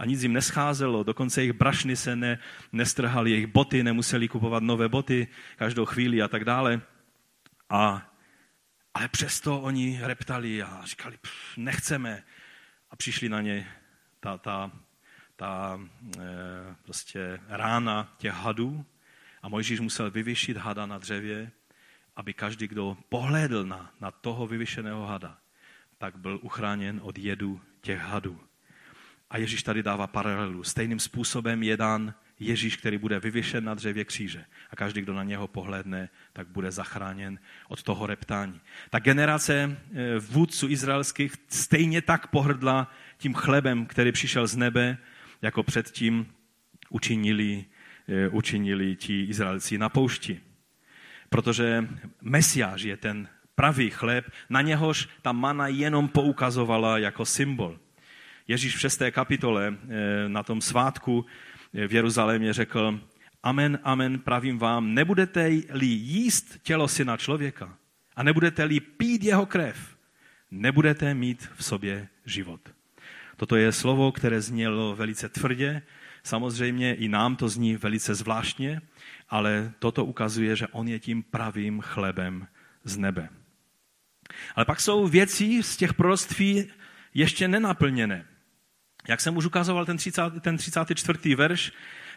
a nic jim nescházelo, dokonce jejich brašny se ne, nestrhaly, jejich boty nemuseli kupovat nové boty každou chvíli a tak dále. A, ale přesto oni reptali a říkali, nechceme. A přišli na ně ta, ta, ta e, prostě rána těch hadů a Mojžíš musel vyvyšit hada na dřevě, aby každý, kdo pohlédl na, na toho vyvyšeného hada, tak byl uchráněn od jedu těch hadů. A Ježíš tady dává paralelu. Stejným způsobem je dán Ježíš, který bude vyvěšen na dřevě kříže. A každý, kdo na něho pohledne, tak bude zachráněn od toho reptání. Ta generace eh, vůdců izraelských stejně tak pohrdla tím chlebem, který přišel z nebe, jako předtím učinili, eh, učinili ti Izraelci na poušti. Protože Mesiáš je ten pravý chleb, na něhož ta mana jenom poukazovala jako symbol. Ježíš v 6. kapitole eh, na tom svátku eh, v Jeruzalémě řekl, amen, amen, pravím vám, nebudete-li jíst tělo syna člověka a nebudete-li pít jeho krev, nebudete mít v sobě život. Toto je slovo, které znělo velice tvrdě, samozřejmě i nám to zní velice zvláštně, ale toto ukazuje, že on je tím pravým chlebem z nebe. Ale pak jsou věci z těch proroctví ještě nenaplněné. Jak jsem už ukazoval ten, 30, ten 34. verš,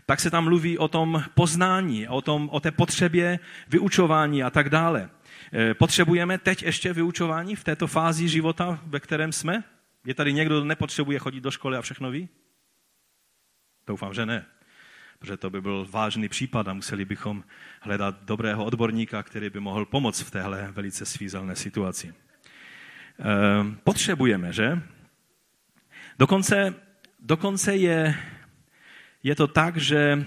tak se tam mluví o tom poznání, o, tom, o té potřebě vyučování a tak dále. E, potřebujeme teď ještě vyučování v této fázi života, ve kterém jsme? Je tady někdo, kdo nepotřebuje chodit do školy a všechno ví? Doufám, že ne. Protože to by byl vážný případ a museli bychom hledat dobrého odborníka, který by mohl pomoct v téhle velice svízelné situaci. E, potřebujeme, že? Dokonce, dokonce je, je to tak, že,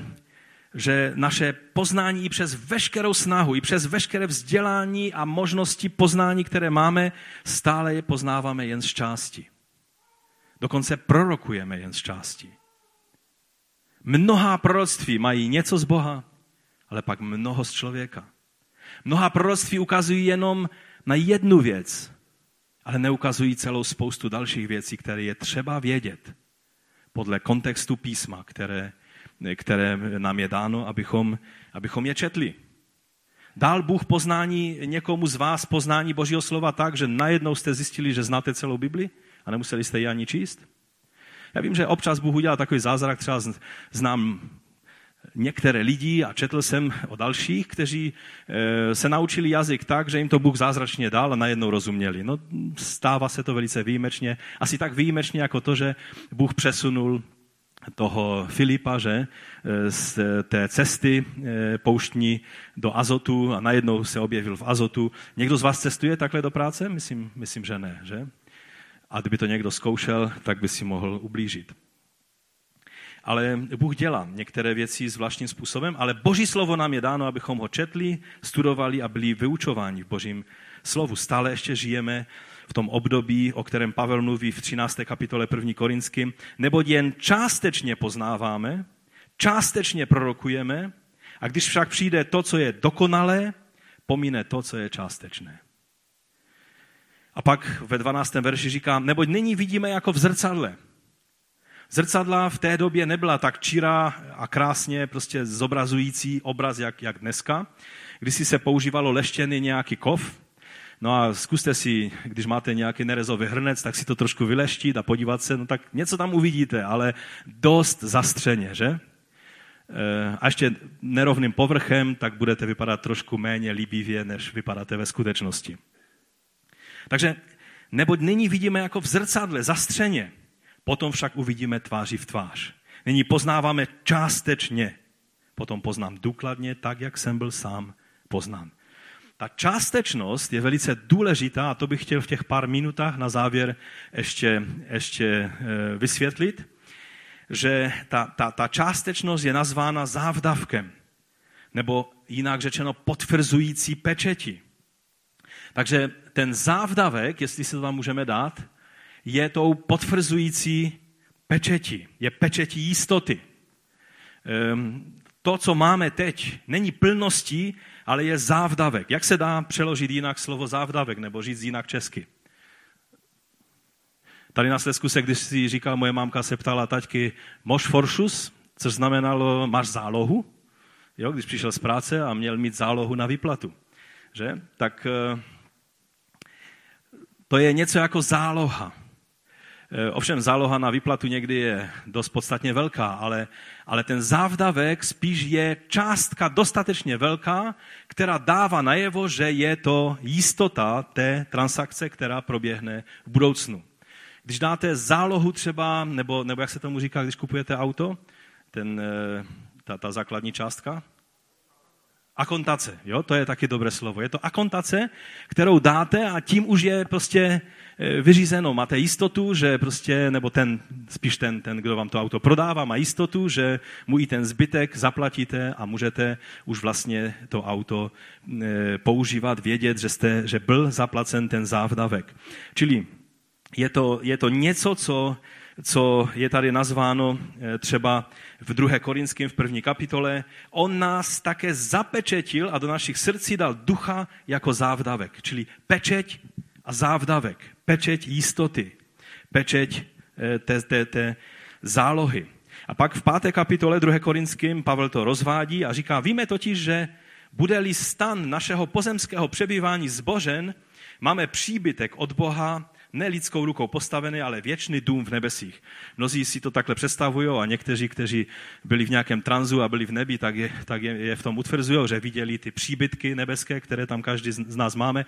že naše poznání i přes veškerou snahu, i přes veškeré vzdělání a možnosti poznání, které máme, stále je poznáváme jen z části. Dokonce prorokujeme jen z části. Mnohá proroctví mají něco z Boha, ale pak mnoho z člověka. Mnohá proroctví ukazují jenom na jednu věc, ale neukazují celou spoustu dalších věcí, které je třeba vědět podle kontextu písma, které, které nám je dáno, abychom, abychom je četli. Dal Bůh poznání někomu z vás poznání Božího slova tak, že najednou jste zjistili, že znáte celou Bibli a nemuseli jste ji ani číst? Já vím, že občas Bůh udělal takový zázrak, třeba znám některé lidi a četl jsem o dalších, kteří eh, se naučili jazyk tak, že jim to Bůh zázračně dal a najednou rozuměli. No, stává se to velice výjimečně. Asi tak výjimečně jako to, že Bůh přesunul toho Filipa, že eh, z té cesty eh, pouštní do Azotu a najednou se objevil v Azotu. Někdo z vás cestuje takhle do práce? Myslím, myslím že ne, že? A kdyby to někdo zkoušel, tak by si mohl ublížit ale Bůh dělá některé věci zvláštním způsobem, ale Boží slovo nám je dáno, abychom ho četli, studovali a byli vyučováni v Božím slovu. Stále ještě žijeme v tom období, o kterém Pavel mluví v 13. kapitole 1. Korinským, neboť jen částečně poznáváme, částečně prorokujeme, a když však přijde to, co je dokonalé, pomíne to, co je částečné. A pak ve 12. verši říká, neboť nyní vidíme jako v zrcadle, Zrcadla v té době nebyla tak čirá a krásně prostě zobrazující obraz, jak, jak dneska. Když si se používalo leštěný nějaký kov, No a zkuste si, když máte nějaký nerezový hrnec, tak si to trošku vyleštit a podívat se, no tak něco tam uvidíte, ale dost zastřeně, že? Eh, a ještě nerovným povrchem, tak budete vypadat trošku méně líbivě, než vypadáte ve skutečnosti. Takže neboť nyní vidíme jako v zrcadle, zastřeně, potom však uvidíme tváři v tvář. Nyní poznáváme částečně, potom poznám důkladně, tak, jak jsem byl sám poznán. Ta částečnost je velice důležitá a to bych chtěl v těch pár minutách na závěr ještě, ještě eh, vysvětlit, že ta, ta, ta částečnost je nazvána závdavkem, nebo jinak řečeno potvrzující pečeti. Takže ten závdavek, jestli se to tam můžeme dát, je tou potvrzující pečeti, je pečetí jistoty. Ehm, to, co máme teď, není plností, ale je závdavek. Jak se dá přeložit jinak slovo závdavek, nebo říct jinak česky? Tady na Slesku se, když si říkal, moje mámka se ptala taťky, mož foršus, což znamenalo, máš zálohu, jo, když přišel z práce a měl mít zálohu na výplatu. Že? Tak eh, to je něco jako záloha. Eh, ovšem záloha na výplatu někdy je dost podstatně velká, ale, ale ten závdavek spíš je částka dostatečně velká, která dává najevo, že je to jistota té transakce, která proběhne v budoucnu. Když dáte zálohu třeba, nebo, nebo jak se tomu říká, když kupujete auto, ten, eh, ta, ta základní částka, Akontace, jo, to je taky dobré slovo. Je to akontace, kterou dáte a tím už je prostě vyřízeno. Máte jistotu, že prostě, nebo ten, spíš ten, ten, kdo vám to auto prodává, má jistotu, že mu i ten zbytek zaplatíte a můžete už vlastně to auto eh, používat, vědět, že, jste, že byl zaplacen ten závdavek. Čili je to, je to něco, co, co je tady nazváno eh, třeba v 2. Korinském v první kapitole. On nás také zapečetil a do našich srdcí dal ducha jako závdavek. Čili pečeť a závdavek. Pečeť jistoty. Pečeť eh, té, té, té zálohy. A pak v páté kapitole 2. Korinským Pavel to rozvádí a říká, víme totiž, že bude-li stan našeho pozemského přebývání zbožen, máme příbytek od Boha, ne lidskou rukou postavený, ale věčný dům v nebesích. Mnozí si to takhle představují a někteří, kteří byli v nějakém tranzu a byli v nebi, tak je, tak je, je v tom utvrzují, že viděli ty příbytky nebeské, které tam každý z nás máme.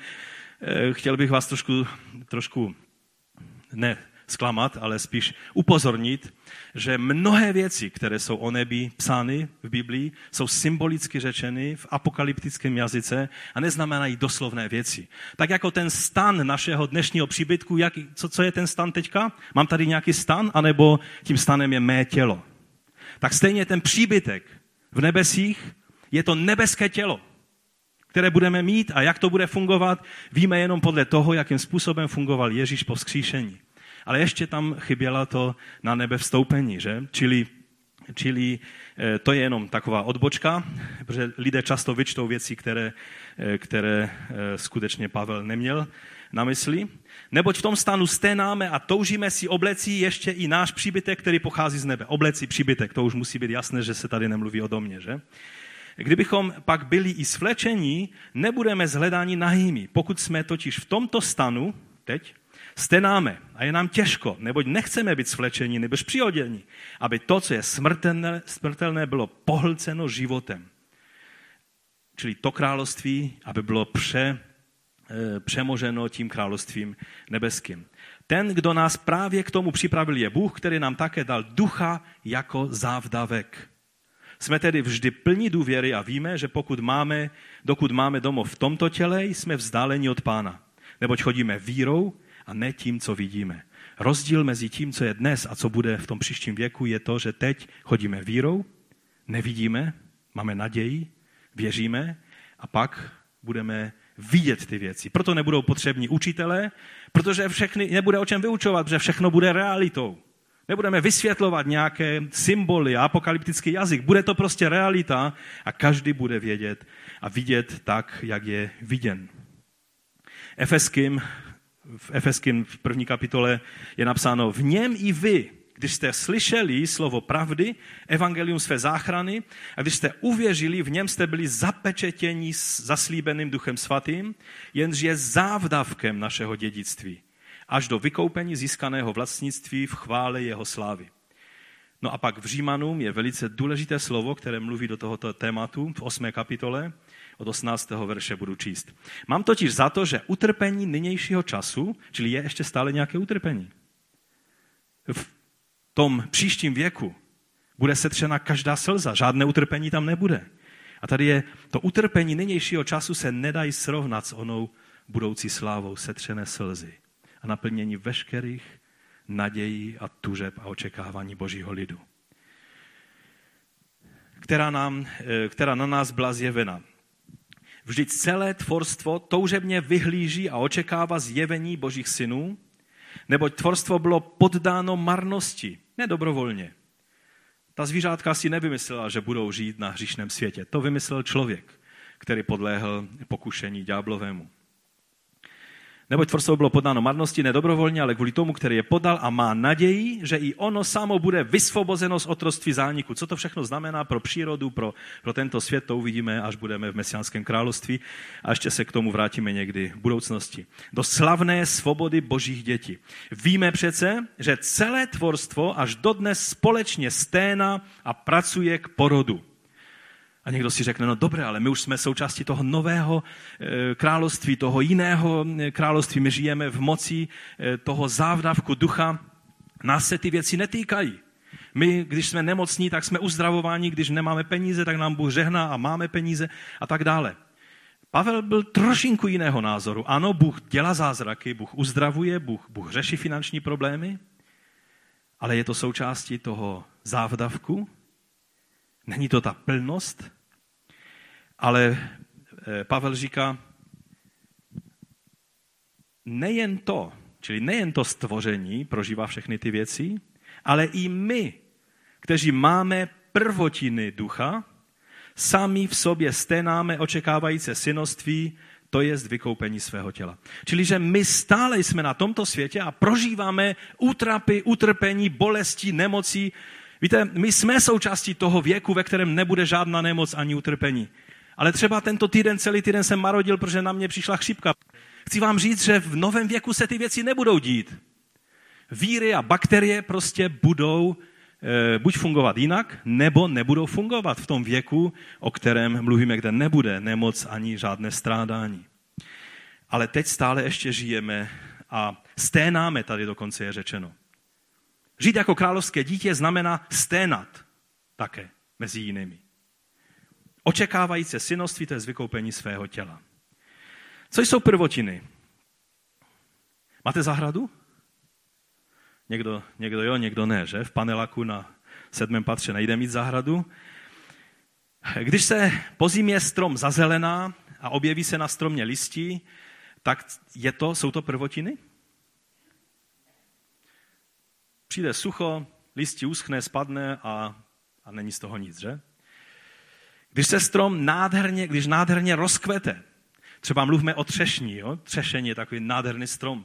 Eh, chtěl bych vás trošku, trošku ne zklamat, ale spíš upozornit, že mnohé věci, které jsou o nebi psány v Biblii, jsou symbolicky řečeny v apokalyptickém jazyce a neznamenají doslovné věci. Tak jako ten stan našeho dnešního příbytku, jak, co, co je ten stan teďka? Mám tady nějaký stan, anebo tím stanem je mé tělo. Tak stejně ten příbytek v nebesích je to nebeské tělo, které budeme mít a jak to bude fungovat, víme jenom podle toho, jakým způsobem fungoval Ježíš po vzkříšení ale ještě tam chyběla to na nebe vstoupení, že? Čili, čili eh, to je jenom taková odbočka, protože lidé často vyčtou věci, které, eh, které eh, skutečně Pavel neměl na mysli. Neboť v tom stanu sténáme a toužíme si obleci ještě i náš příbytek, který pochází z nebe. Obleci příbytek, to už musí být jasné, že se tady nemluví o domě, že? Kdybychom pak byli i svlečení, nebudeme zhledáni nahými. Pokud jsme totiž v tomto stanu, teď, stenáme a je nám těžko, neboť nechceme být svlečení nebo přiodění, aby to, co je smrtelné, smrtelné, bylo pohlceno životem. Čili to království, aby bylo pře, eh, přemoženo tím královstvím nebeským. Ten, kdo nás právě k tomu připravil, je Bůh, který nám také dal ducha jako závdavek. Jsme tedy vždy plní důvěry a víme, že pokud máme, dokud máme domov v tomto těle, jsme vzdáleni od Pána. Neboť chodíme vírou a ne tím, co vidíme. Rozdíl mezi tím, co je dnes a co bude v tom příštím věku, je to, že teď chodíme vírou, nevidíme, máme naději, věříme a pak budeme vidět ty věci. Proto nebudou potřební učitelé, protože všechny, nebude o čem vyučovat, protože všechno bude realitou. Nebudeme vysvětlovat nějaké symboly a apokalyptický jazyk. Bude to prostě realita a každý bude vědět a vidět tak, jak je viděn. Efeským v Efeským v první kapitole je napsáno, v něm i vy, když jste slyšeli slovo pravdy, evangelium své záchrany a když jste uvěřili, v něm jste byli zapečetěni s zaslíbeným duchem svatým, jenž je závdavkem našeho dědictví, až do vykoupení získaného vlastnictví v chvále jeho slávy. No a pak v Římanům je velice důležité slovo, které mluví do tohoto tématu v 8. kapitole, od 18. verše budu číst. Mám totiž za to, že utrpení nynějšího času, čili je ještě stále nějaké utrpení. V tom příštím věku bude setřena každá slza, žádné utrpení tam nebude. A tady je to utrpení nynějšího času se nedají srovnat s onou budoucí slávou setřené slzy naplnění veškerých nadějí a tužeb a očekávání Božího lidu, která, nám, eh, která na nás byla zjevena. Vždyť celé tvorstvo toužebně vyhlíží a očekává zjevení Božích synů, neboť tvorstvo bylo poddáno marnosti, nedobrovolně. Ta zvířátka si nevymyslela, že budou žít na hříšném světě. To vymyslel člověk, který podléhl pokušení ďáblovému. Neboť tvorstvo bylo podáno marnosti nedobrovolně, ale kvůli tomu, který je podal a má naději, že i ono samo bude vysvobozeno z otroství zániku. Co to všechno znamená pro přírodu, pro, pro tento svět, to uvidíme, až budeme v Mesiánském království a ještě se k tomu vrátíme někdy v budoucnosti. Do slavné svobody božích dětí. Víme přece, že celé tvorstvo až dodnes společně sténa a pracuje k porodu. A někdo si řekne, no dobré, ale my už jsme součástí toho nového eh, království, toho jiného eh, království. My žijeme v moci eh, toho závdavku ducha. Nás se ty věci netýkají. My, když jsme nemocní, tak jsme uzdravováni, když nemáme peníze, tak nám Bůh žehná a máme peníze a tak dále. Pavel byl trošinku jiného názoru. Ano, Bůh dělá zázraky, Bůh uzdravuje, Bůh, Bůh řeší finanční problémy, ale je to součástí toho závdavku. Není to ta plnost, ale eh, Pavel říká, nejen to, čili nejen to stvoření prožívá všechny ty věci, ale i my, kteří máme prvotiny ducha, sami v sobě sténáme očekávající synoství, to je vykoupení svého těla. Čili, že my stále jsme na tomto světě a prožíváme útrapy, utrpení, bolesti, nemocí. Víte, my jsme součástí toho věku, ve kterém nebude žádná nemoc ani utrpení. Ale třeba tento týden, celý týden jsem marodil, protože na mě přišla chřipka. Chci vám říct, že v novém věku se ty věci nebudou dít. Víry a bakterie prostě budou e, buď fungovat jinak, nebo nebudou fungovat v tom věku, o kterém mluvíme, kde nebude nemoc ani žádné strádání. Ale teď stále ještě žijeme a sténáme, tady dokonce je řečeno. Žít jako královské dítě znamená sténat také mezi jinými očekávající synoství, to je vykoupení svého těla. Co jsou prvotiny? Máte zahradu? Někdo, někdo jo, někdo ne, že? V panelaku na sedmém patře nejde mít zahradu. Když se po zimě strom zazelená a objeví se na stromě listí, tak je to, jsou to prvotiny? Přijde sucho, listí uschne, spadne a, a není z toho nic, že? Když se strom nádherně, když nádherně rozkvete, třeba mluvíme o třešní, jo? třešení je takový nádherný strom.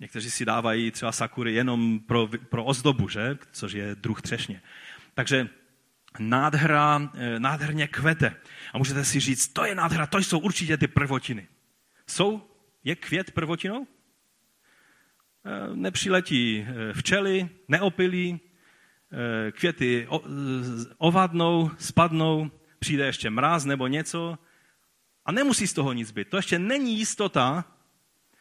Někteří si dávají třeba sakury jenom pro, pro ozdobu, že? což je druh třešně. Takže nádhra, eh, nádherně kvete. A můžete si říct, to je nádhra, to jsou určitě ty prvotiny. Jsou? Je květ prvotinou? Eh, nepřiletí eh, včely, neopilí, květy ovadnou, spadnou, přijde ještě mráz nebo něco a nemusí z toho nic být. To ještě není jistota,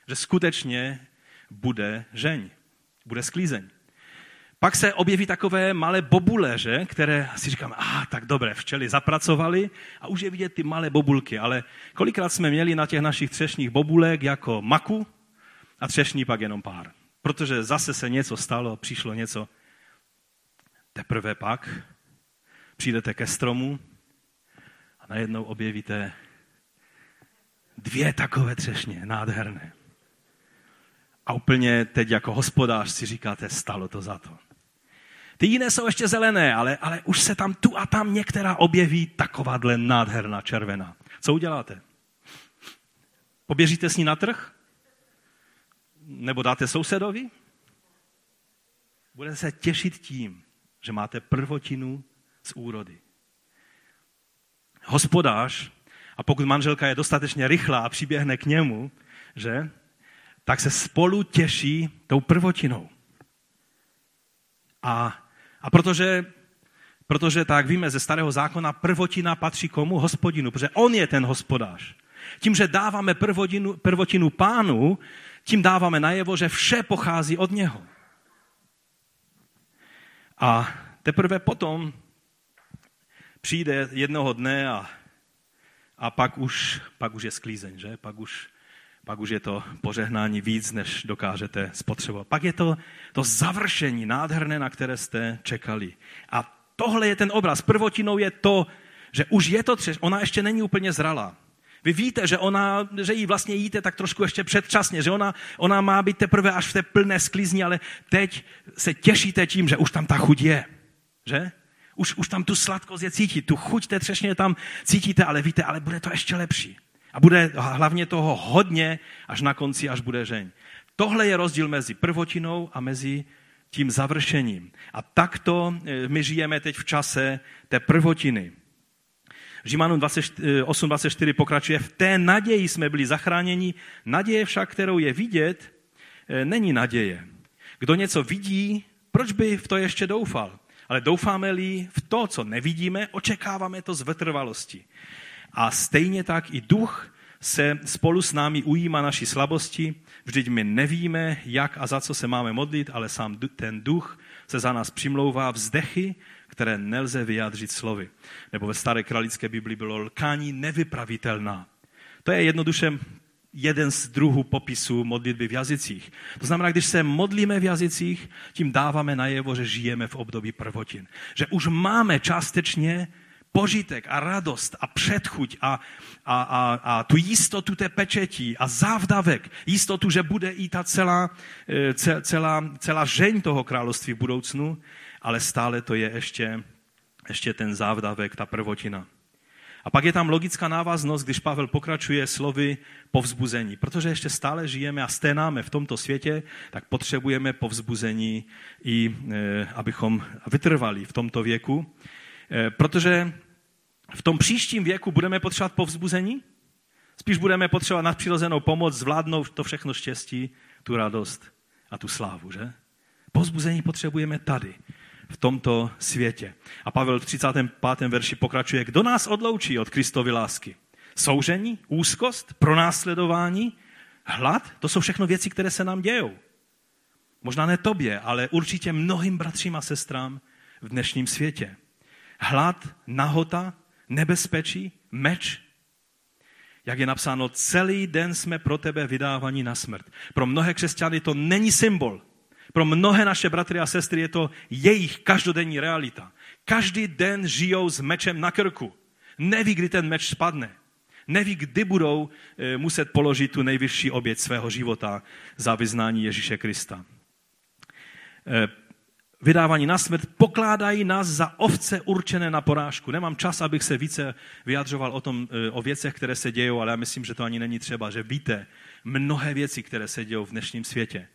že skutečně bude žeň, bude sklízeň. Pak se objeví takové malé bobule, že, které si říkáme, a ah, tak dobré, včely zapracovali a už je vidět ty malé bobulky. Ale kolikrát jsme měli na těch našich třešních bobulek jako maku a třešní pak jenom pár. Protože zase se něco stalo, přišlo něco. Teprve pak přijdete ke stromu a najednou objevíte dvě takové třešně, nádherné. A úplně teď jako hospodář si říkáte, stalo to za to. Ty jiné jsou ještě zelené, ale, ale už se tam tu a tam některá objeví takováhle nádherná červená. Co uděláte? Poběžíte s ní na trh? Nebo dáte sousedovi? Budete se těšit tím, že máte prvotinu z úrody. Hospodář, a pokud manželka je dostatečně rychlá a přiběhne k němu, že, tak se spolu těší tou prvotinou. A, a protože, protože tak víme ze starého zákona, prvotina patří komu? Hospodinu, protože on je ten hospodář. Tím, že dáváme prvotinu, prvotinu pánu, tím dáváme najevo, že vše pochází od něho. A teprve potom přijde jednoho dne a, a pak, už, pak už je sklízeň, že? Pak už, pak už je to požehnání víc, než dokážete spotřebovat. Pak je to to završení nádherné, na které jste čekali. A tohle je ten obraz. Prvotinou je to, že už je to třeš, ona ještě není úplně zralá. Vy víte, že, ona, že jí vlastně jíte tak trošku ještě předčasně, že ona, ona má být teprve až v té plné sklizni, ale teď se těšíte tím, že už tam ta chuť je. Že? Už, už tam tu sladkost je cítit, tu chuť té třešně tam cítíte, ale víte, ale bude to ještě lepší. A bude hlavně toho hodně až na konci, až bude žeň. Tohle je rozdíl mezi prvotinou a mezi tím završením. A takto eh, my žijeme teď v čase té prvotiny. Římanům 8.24 pokračuje, v té naději jsme byli zachráněni, naděje však, kterou je vidět, eh, není naděje. Kdo něco vidí, proč by v to ještě doufal? Ale doufáme-li v to, co nevidíme, očekáváme to z vytrvalosti. A stejně tak i duch se spolu s námi ujíma naší slabosti, vždyť my nevíme, jak a za co se máme modlit, ale sám ten duch se za nás přimlouvá vzdechy, které nelze vyjádřit slovy. Nebo ve staré kralické Bibli bylo lkání nevypravitelná. To je jednoduše jeden z druhů popisu modlitby v jazycích. To znamená, když se modlíme v jazycích, tím dáváme najevo, že žijeme v období prvotin. Že už máme částečně požitek a radost a předchuť a, a, a, a tu jistotu té pečetí a závdavek, jistotu, že bude i ta celá, e, celá, celá žeň toho království v budoucnu, ale stále to je ještě, ještě ten závdavek, ta prvotina. A pak je tam logická návaznost, když Pavel pokračuje slovy povzbuzení. Protože ještě stále žijeme a sténáme v tomto světě, tak potřebujeme povzbuzení i e, abychom vytrvali v tomto věku. E, protože v tom příštím věku budeme potřebovat povzbuzení? Spíš budeme potřebovat nadpřirozenou pomoc zvládnout to všechno štěstí, tu radost a tu slávu, že? Povzbuzení potřebujeme tady v tomto světě. A Pavel v 35. verši pokračuje, kdo nás odloučí od Kristovy lásky? Soužení, úzkost, pronásledování, hlad, to jsou všechno věci, které se nám dějou. Možná ne tobě, ale určitě mnohým bratřím a sestrám v dnešním světě. Hlad, nahota, nebezpečí, meč. Jak je napsáno, celý den jsme pro tebe vydávaní na smrt. Pro mnohé křesťany to není symbol, pro mnohé naše bratry a sestry je to jejich každodenní realita. Každý den žijou s mečem na krku. Neví, kdy ten meč spadne. Neví, kdy budou eh, muset položit tu nejvyšší oběť svého života za vyznání Ježíše Krista. Eh, vydávání na smrt pokládají nás za ovce určené na porážku. Nemám čas, abych se více vyjadřoval o, tom, eh, o věcech, které se dějou, ale já myslím, že to ani není třeba, že víte mnohé věci, které se dějou v dnešním světě.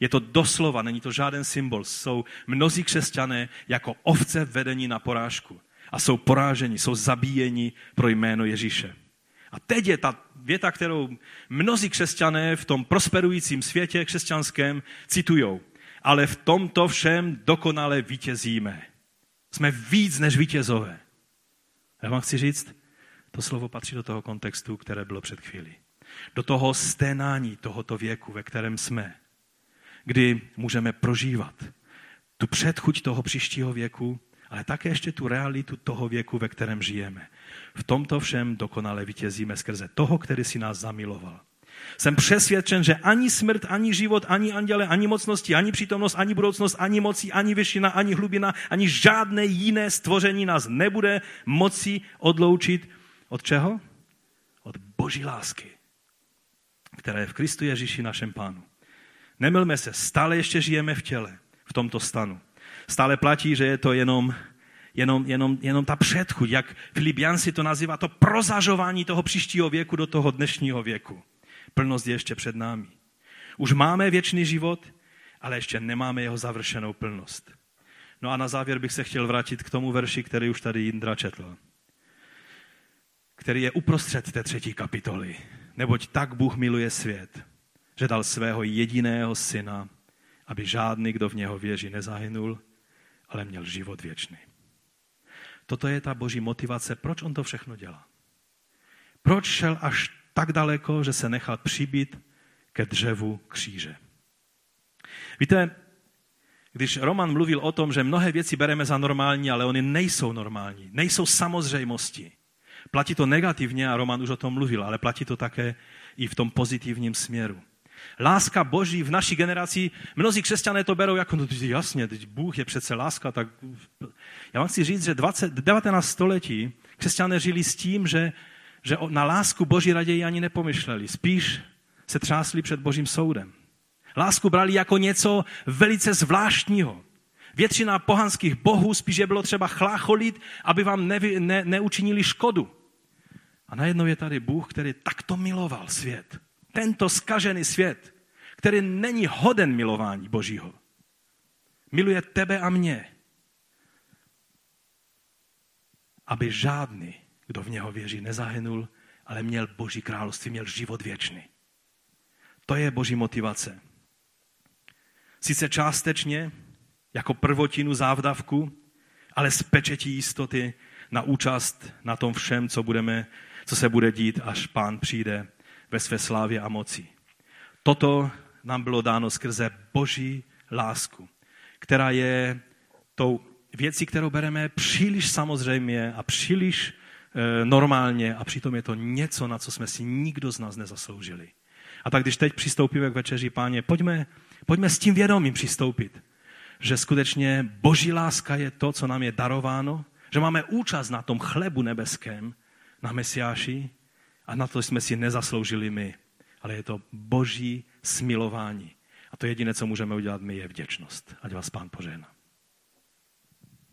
Je to doslova, není to žádný symbol. Jsou mnozí křesťané jako ovce vedení na porážku. A jsou poráženi, jsou zabíjeni pro jméno Ježíše. A teď je ta věta, kterou mnozí křesťané v tom prosperujícím světě křesťanském citujou. Ale v tomto všem dokonale vítězíme. Jsme víc než vítězové. Já vám chci říct, to slovo patří do toho kontextu, které bylo před chvílí. Do toho sténání tohoto věku, ve kterém jsme kdy můžeme prožívat tu předchuť toho příštího věku, ale také ještě tu realitu toho věku, ve kterém žijeme. V tomto všem dokonale vítězíme skrze toho, který si nás zamiloval. Jsem přesvědčen, že ani smrt, ani život, ani anděle, ani mocnosti, ani přítomnost, ani budoucnost, ani moci, ani vyšina, ani hlubina, ani žádné jiné stvoření nás nebude moci odloučit od čeho? Od boží lásky, která je v Kristu Ježíši našem pánu. Nemilme se, stále ještě žijeme v těle, v tomto stanu. Stále platí, že je to jenom, jenom, jenom, jenom ta předchuť, jak Filipian si to nazývá, to prozažování toho příštího věku do toho dnešního věku. Plnost je ještě před námi. Už máme věčný život ale ještě nemáme jeho završenou plnost. No a na závěr bych se chtěl vrátit k tomu verši, který už tady Jindra četl, který je uprostřed té třetí kapitoly. Neboť tak Bůh miluje svět, že dal svého jediného syna, aby žádný, kdo v něho věří, nezahynul, ale měl život věčný. Toto je ta boží motivace, proč on to všechno dělá. Proč šel až tak daleko, že se nechal přibít ke dřevu kříže. Víte, když Roman mluvil o tom, že mnohé věci bereme za normální, ale oni nejsou normální, nejsou samozřejmosti. Platí to negativně a Roman už o tom mluvil, ale platí to také i v tom pozitivním směru. Láska Boží v naší generaci, mnozí křesťané to berou jako, no jasně, teď Bůh je přece láska, tak já vám chci říct, že 20, 19. století křesťané žili s tím, že, že na lásku Boží raději ani nepomyšleli. Spíš se třásli před Božím soudem. Lásku brali jako něco velice zvláštního. Většina pohanských bohů spíš je bylo třeba chlácholit, aby vám nevy, ne, neučinili škodu. A najednou je tady Bůh, který takto miloval svět. Tento skažený svět, který není hoden milování Božího. Miluje tebe a mě. Aby žádný, kdo v něho věří, nezahynul, ale měl Boží království, měl život věčný. To je Boží motivace. Sice částečně, jako prvotinu závdavku, ale s pečetí jistoty na účast na tom všem, co, budeme, co se bude dít, až pán přijde ve své slávě a moci. Toto nám bylo dáno skrze boží lásku, která je tou věcí, kterou bereme příliš samozřejmě a příliš e, normálně a přitom je to něco, na co jsme si nikdo z nás nezasloužili. A tak když teď přistoupíme k večeři, páně, pojďme, pojďme s tím vědomím přistoupit, že skutečně boží láska je to, co nám je darováno, že máme účast na tom chlebu nebeském, na Mesiáši a na to jsme si nezasloužili my, ale je to boží smilování. A to jediné, co můžeme udělat my, je vděčnost. Ať vás pán požehná.